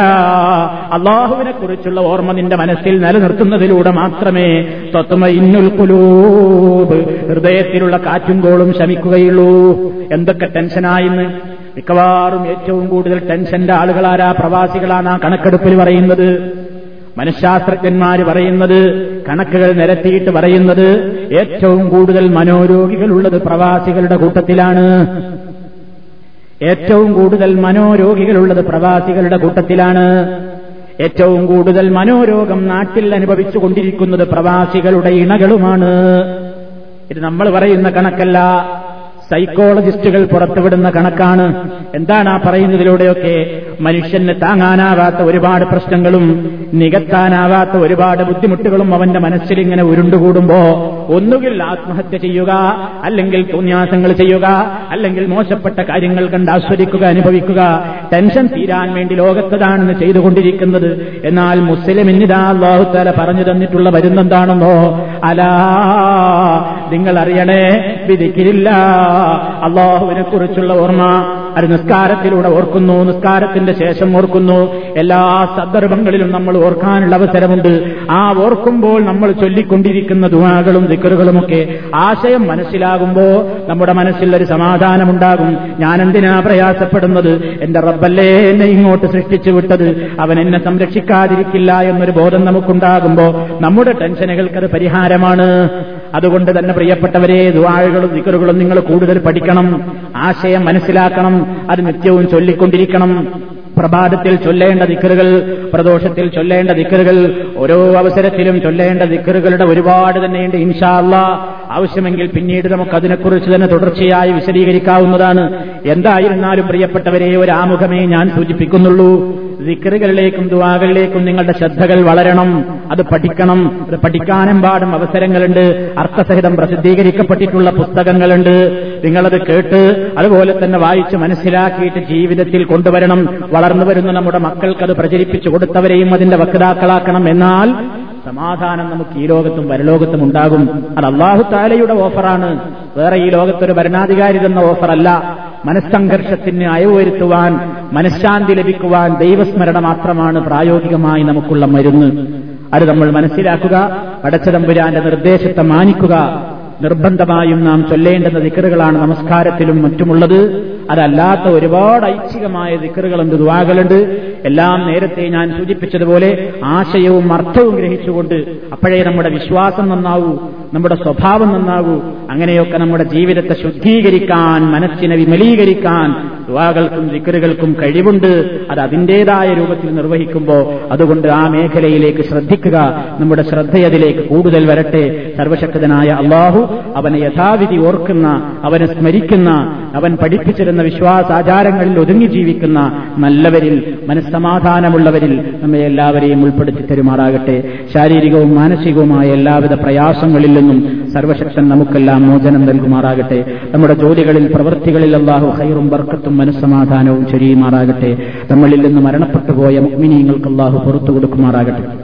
അള്ളാഹുവിനെ കുറിച്ചുള്ള ഓർമ്മ നിന്റെ മനസ്സിൽ നിലനിർത്തുന്നതിലൂടെ മാത്രമേ തത്വമ ഇന്നുൽ കുലൂബ് ഹൃദയത്തിലുള്ള കാറ്റും കോളും ശമിക്കുകയുള്ളൂ. എന്തൊക്കെ ടെൻഷനായിന്ന്? മിക്കവാറും ഏറ്റവും കൂടുതൽ ടെൻഷന്റെ ആളുകളാരാ പ്രവാസികളാണ് ആ കണക്കെടുപ്പിൽ പറയുന്നത്. മനഃശാസ്ത്രജ്ഞന്മാര് പറയുന്നത് കണക്കുകൾ നിരത്തിയിട്ട് പറയുന്നത് ഏറ്റവും കൂടുതൽ മനോരോഗികളുള്ളത് പ്രവാസികളുടെ കൂട്ടത്തിലാണ്. ഏറ്റവും കൂടുതൽ മനോരോഗികളുള്ളത് പ്രവാസികളുടെ കൂട്ടത്തിലാണ്. ഏറ്റവും കൂടുതൽ മനോരോഗം നാട്ടിൽ അനുഭവിച്ചു കൊണ്ടിരിക്കുന്നത് പ്രവാസികളുടെ ഇണകളുമാണ്. ഇത് നമ്മൾ പറയുന്ന കണക്കല്ല. സൈക്കോളജിസ്റ്റുകൾ പുറത്തുവിടുന്ന കണക്കാണ്. എന്താണ് ആ പറയുന്നതിലൂടെയൊക്കെ? മനുഷ്യന് താങ്ങാനാവാത്ത ഒരുപാട് പ്രശ്നങ്ങളും നികത്താനാവാത്ത ഒരുപാട് ബുദ്ധിമുട്ടുകളും അവന്റെ മനസ്സിൽ ഇങ്ങനെ ഉരുണ്ടുകൂടുമ്പോ ഒന്നുകിൽ ആത്മഹത്യ ചെയ്യുക അല്ലെങ്കിൽ തോന്യാസങ്ങൾ ചെയ്യുക അല്ലെങ്കിൽ മോശപ്പെട്ട കാര്യങ്ങൾ കണ്ട് ആസ്വദിക്കുക അനുഭവിക്കുക. ടെൻഷൻ തീരാൻ വേണ്ടി ലോകത്തതാണെന്ന് ചെയ്തുകൊണ്ടിരിക്കുന്നത്. എന്നാൽ മുസ്ലിം ഇന്നിതാ അള്ളാഹുത്താല പറഞ്ഞു തന്നിട്ടുള്ള വരുന്നെന്താണെന്നോ? അലാ നിങ്ങൾ അറിയണേ വിധിക്കില്ല അള്ളാഹുവിനെ കുറിച്ചുള്ള ഓർമ്മ. അത് നിസ്കാരത്തിലൂടെ ഓർക്കുന്നു നിസ്കാരത്തിന്റെ ശേഷം ഓർക്കുന്നു. എല്ലാ സന്ദർഭങ്ങളിലും നമ്മൾ ഓർക്കാനുള്ള അവസരമുണ്ട്. ആ ഓർക്കുമ്പോൾ നമ്മൾ ചൊല്ലിക്കൊണ്ടിരിക്കുന്ന ദുവാകളും ദിക്കറുകളുമൊക്കെ ആശയം മനസ്സിലാകുമ്പോൾ നമ്മുടെ മനസ്സിൽ ഒരു സമാധാനമുണ്ടാകും. ഞാൻ എന്തിനാ പ്രയാസപ്പെടുന്നത്? എന്റെ റബ്ബല്ലേ എന്നെ ഇങ്ങോട്ട് സൃഷ്ടിച്ചു വിട്ടത്. അവൻ എന്നെ സംരക്ഷിക്കാതിരിക്കില്ല എന്നൊരു ബോധം നമുക്കുണ്ടാകുമ്പോൾ നമ്മുടെ ടെൻഷനുകൾക്കത് പരിഹാരമാണ്. അതുകൊണ്ട് തന്നെ പ്രിയപ്പെട്ടവരെ ദുവാഴകളും ദിക്കറുകളും നിങ്ങൾ കൂടുതൽ പഠിക്കണം. ആശയം മനസ്സിലാക്കണം. അത് നിത്യവും ചൊല്ലിക്കൊണ്ടിരിക്കണം. പ്രഭാതത്തിൽ ചൊല്ലേണ്ട ദിക്കറുകൾ പ്രദോഷത്തിൽ ചൊല്ലേണ്ട ദിക്കറുകൾ ഓരോ അവസരത്തിലും ചൊല്ലേണ്ട ദിക്കറുകളുടെ ഒരുപാട് തന്നെയുണ്ട് ഇൻഷാല്ല ആവശ്യമെങ്കിൽ പിന്നീട് നമുക്ക് അതിനെക്കുറിച്ച് തന്നെ തുടർച്ചയായി വിശദീകരിക്കാവുന്നതാണ്. എന്തായിരുന്നാലും പ്രിയപ്പെട്ടവരെ ഒരു ആമുഖമേ ഞാൻ സൂചിപ്പിക്കുന്നുള്ളൂ. ദിക്കറുകളിലേക്കും ദുവാകളിലേക്കും നിങ്ങളുടെ ശ്രദ്ധകൾ വളരണം. അത് പഠിക്കണം. അത് പഠിക്കാനെമ്പാടും അവസരങ്ങളുണ്ട്. അർത്ഥസഹിതം പ്രസിദ്ധീകരിക്കപ്പെട്ടിട്ടുള്ള പുസ്തകങ്ങളുണ്ട്. നിങ്ങളത് കേട്ട് അതുപോലെ തന്നെ വായിച്ച് മനസ്സിലാക്കിയിട്ട് ജീവിതത്തിൽ കൊണ്ടുവരണം. വളർന്നു വരുന്ന നമ്മുടെ മക്കൾക്ക് അത് പ്രചരിപ്പിച്ചു കൊടുത്തവരെയും അതിന്റെ വക്താക്കളാക്കണം. എന്നാൽ സമാധാനം നമുക്ക് ഈ ലോകത്തും പരലോകത്തും ഉണ്ടാകും. അത് അള്ളാഹു താലയുടെ ഓഫറാണ്. വേറെ ഈ ലോകത്തൊരു ഭരണാധികാരി തന്ന ഓഫറല്ല. മനസ്സംഘർഷത്തിന് അയവ് വരുത്തുവാൻ മനഃശാന്തി ലഭിക്കുവാൻ ദൈവസ്മരണ മാത്രമാണ് പ്രായോഗികമായി നമുക്കുള്ള മരുന്ന്. അത് നമ്മൾ മനസ്സിലാക്കുക പടച്ചതമ്പുരാന്റെ നിർദ്ദേശത്തെ മാനിക്കുക. നിർബന്ധമായും നാം ചൊല്ലേണ്ടുന്ന ദിക്കറുകളാണ് നമസ്കാരത്തിലും മറ്റുമുള്ളത്. അതല്ലാത്ത ഒരുപാട് ഐച്ഛികമായ ദിക്കറുകളുണ്ട് ദുവാകളുണ്ട് എല്ലാം നേരത്തെ ഞാൻ സൂചിപ്പിച്ചതുപോലെ ആശയവും അർത്ഥവും ഗ്രഹിച്ചുകൊണ്ട് അപ്പോഴേ നമ്മുടെ വിശ്വാസം നന്നാവൂ നമ്മുടെ സ്വഭാവം നന്നാവൂ അങ്ങനെയൊക്കെ നമ്മുടെ ജീവിതത്തെ ശുദ്ധീകരിക്കാൻ മനസ്സിനെ വിമലീകരിക്കാൻ ദുവാകൾക്കും ദിക്കറുകൾക്കും കഴിവുണ്ട്. അത് അതിന്റേതായ രൂപത്തിൽ നിർവഹിക്കുമ്പോൾ അതുകൊണ്ട് ആ മേഖലയിലേക്ക് ശ്രദ്ധിക്കുക. നമ്മുടെ ശ്രദ്ധയതിലേക്ക് കൂടുതൽ വരട്ടെ. സർവശക്തനായ അള്ളാഹു അവനെ യഥാവിധി ഓർക്കുന്ന അവനെ സ്മരിക്കുന്ന അവൻ പഠിപ്പിച്ചിരുന്ന വിശ്വാസാചാരങ്ങളിൽ ഒതുങ്ങി ജീവിക്കുന്ന നല്ലവരിൽ മനസ്സമാധാനമുള്ളവരിൽ നമ്മെ എല്ലാവരെയും ഉൾപ്പെടുത്തി തരുമാറാകട്ടെ. ശാരീരികവും മാനസികവുമായ എല്ലാവിധ പ്രയാസങ്ങളിൽ നിന്നും സർവശക്തൻ നമുക്കെല്ലാം മോചനം നൽകുമാറാകട്ടെ. നമ്മുടെ ജോലികളിൽ പ്രവൃത്തികളിൽ അള്ളാഹു ഹൈറും ബർക്കത്തും മനസ്സമാധാനവും ചൊരിയുമാറാകട്ടെ. നമ്മളിൽ നിന്ന് മരണപ്പെട്ടുപോയ മുഗ്മിനിയങ്ങൾക്ക് അള്ളാഹു പുറത്തു കൊടുക്കുമാറാകട്ടെ.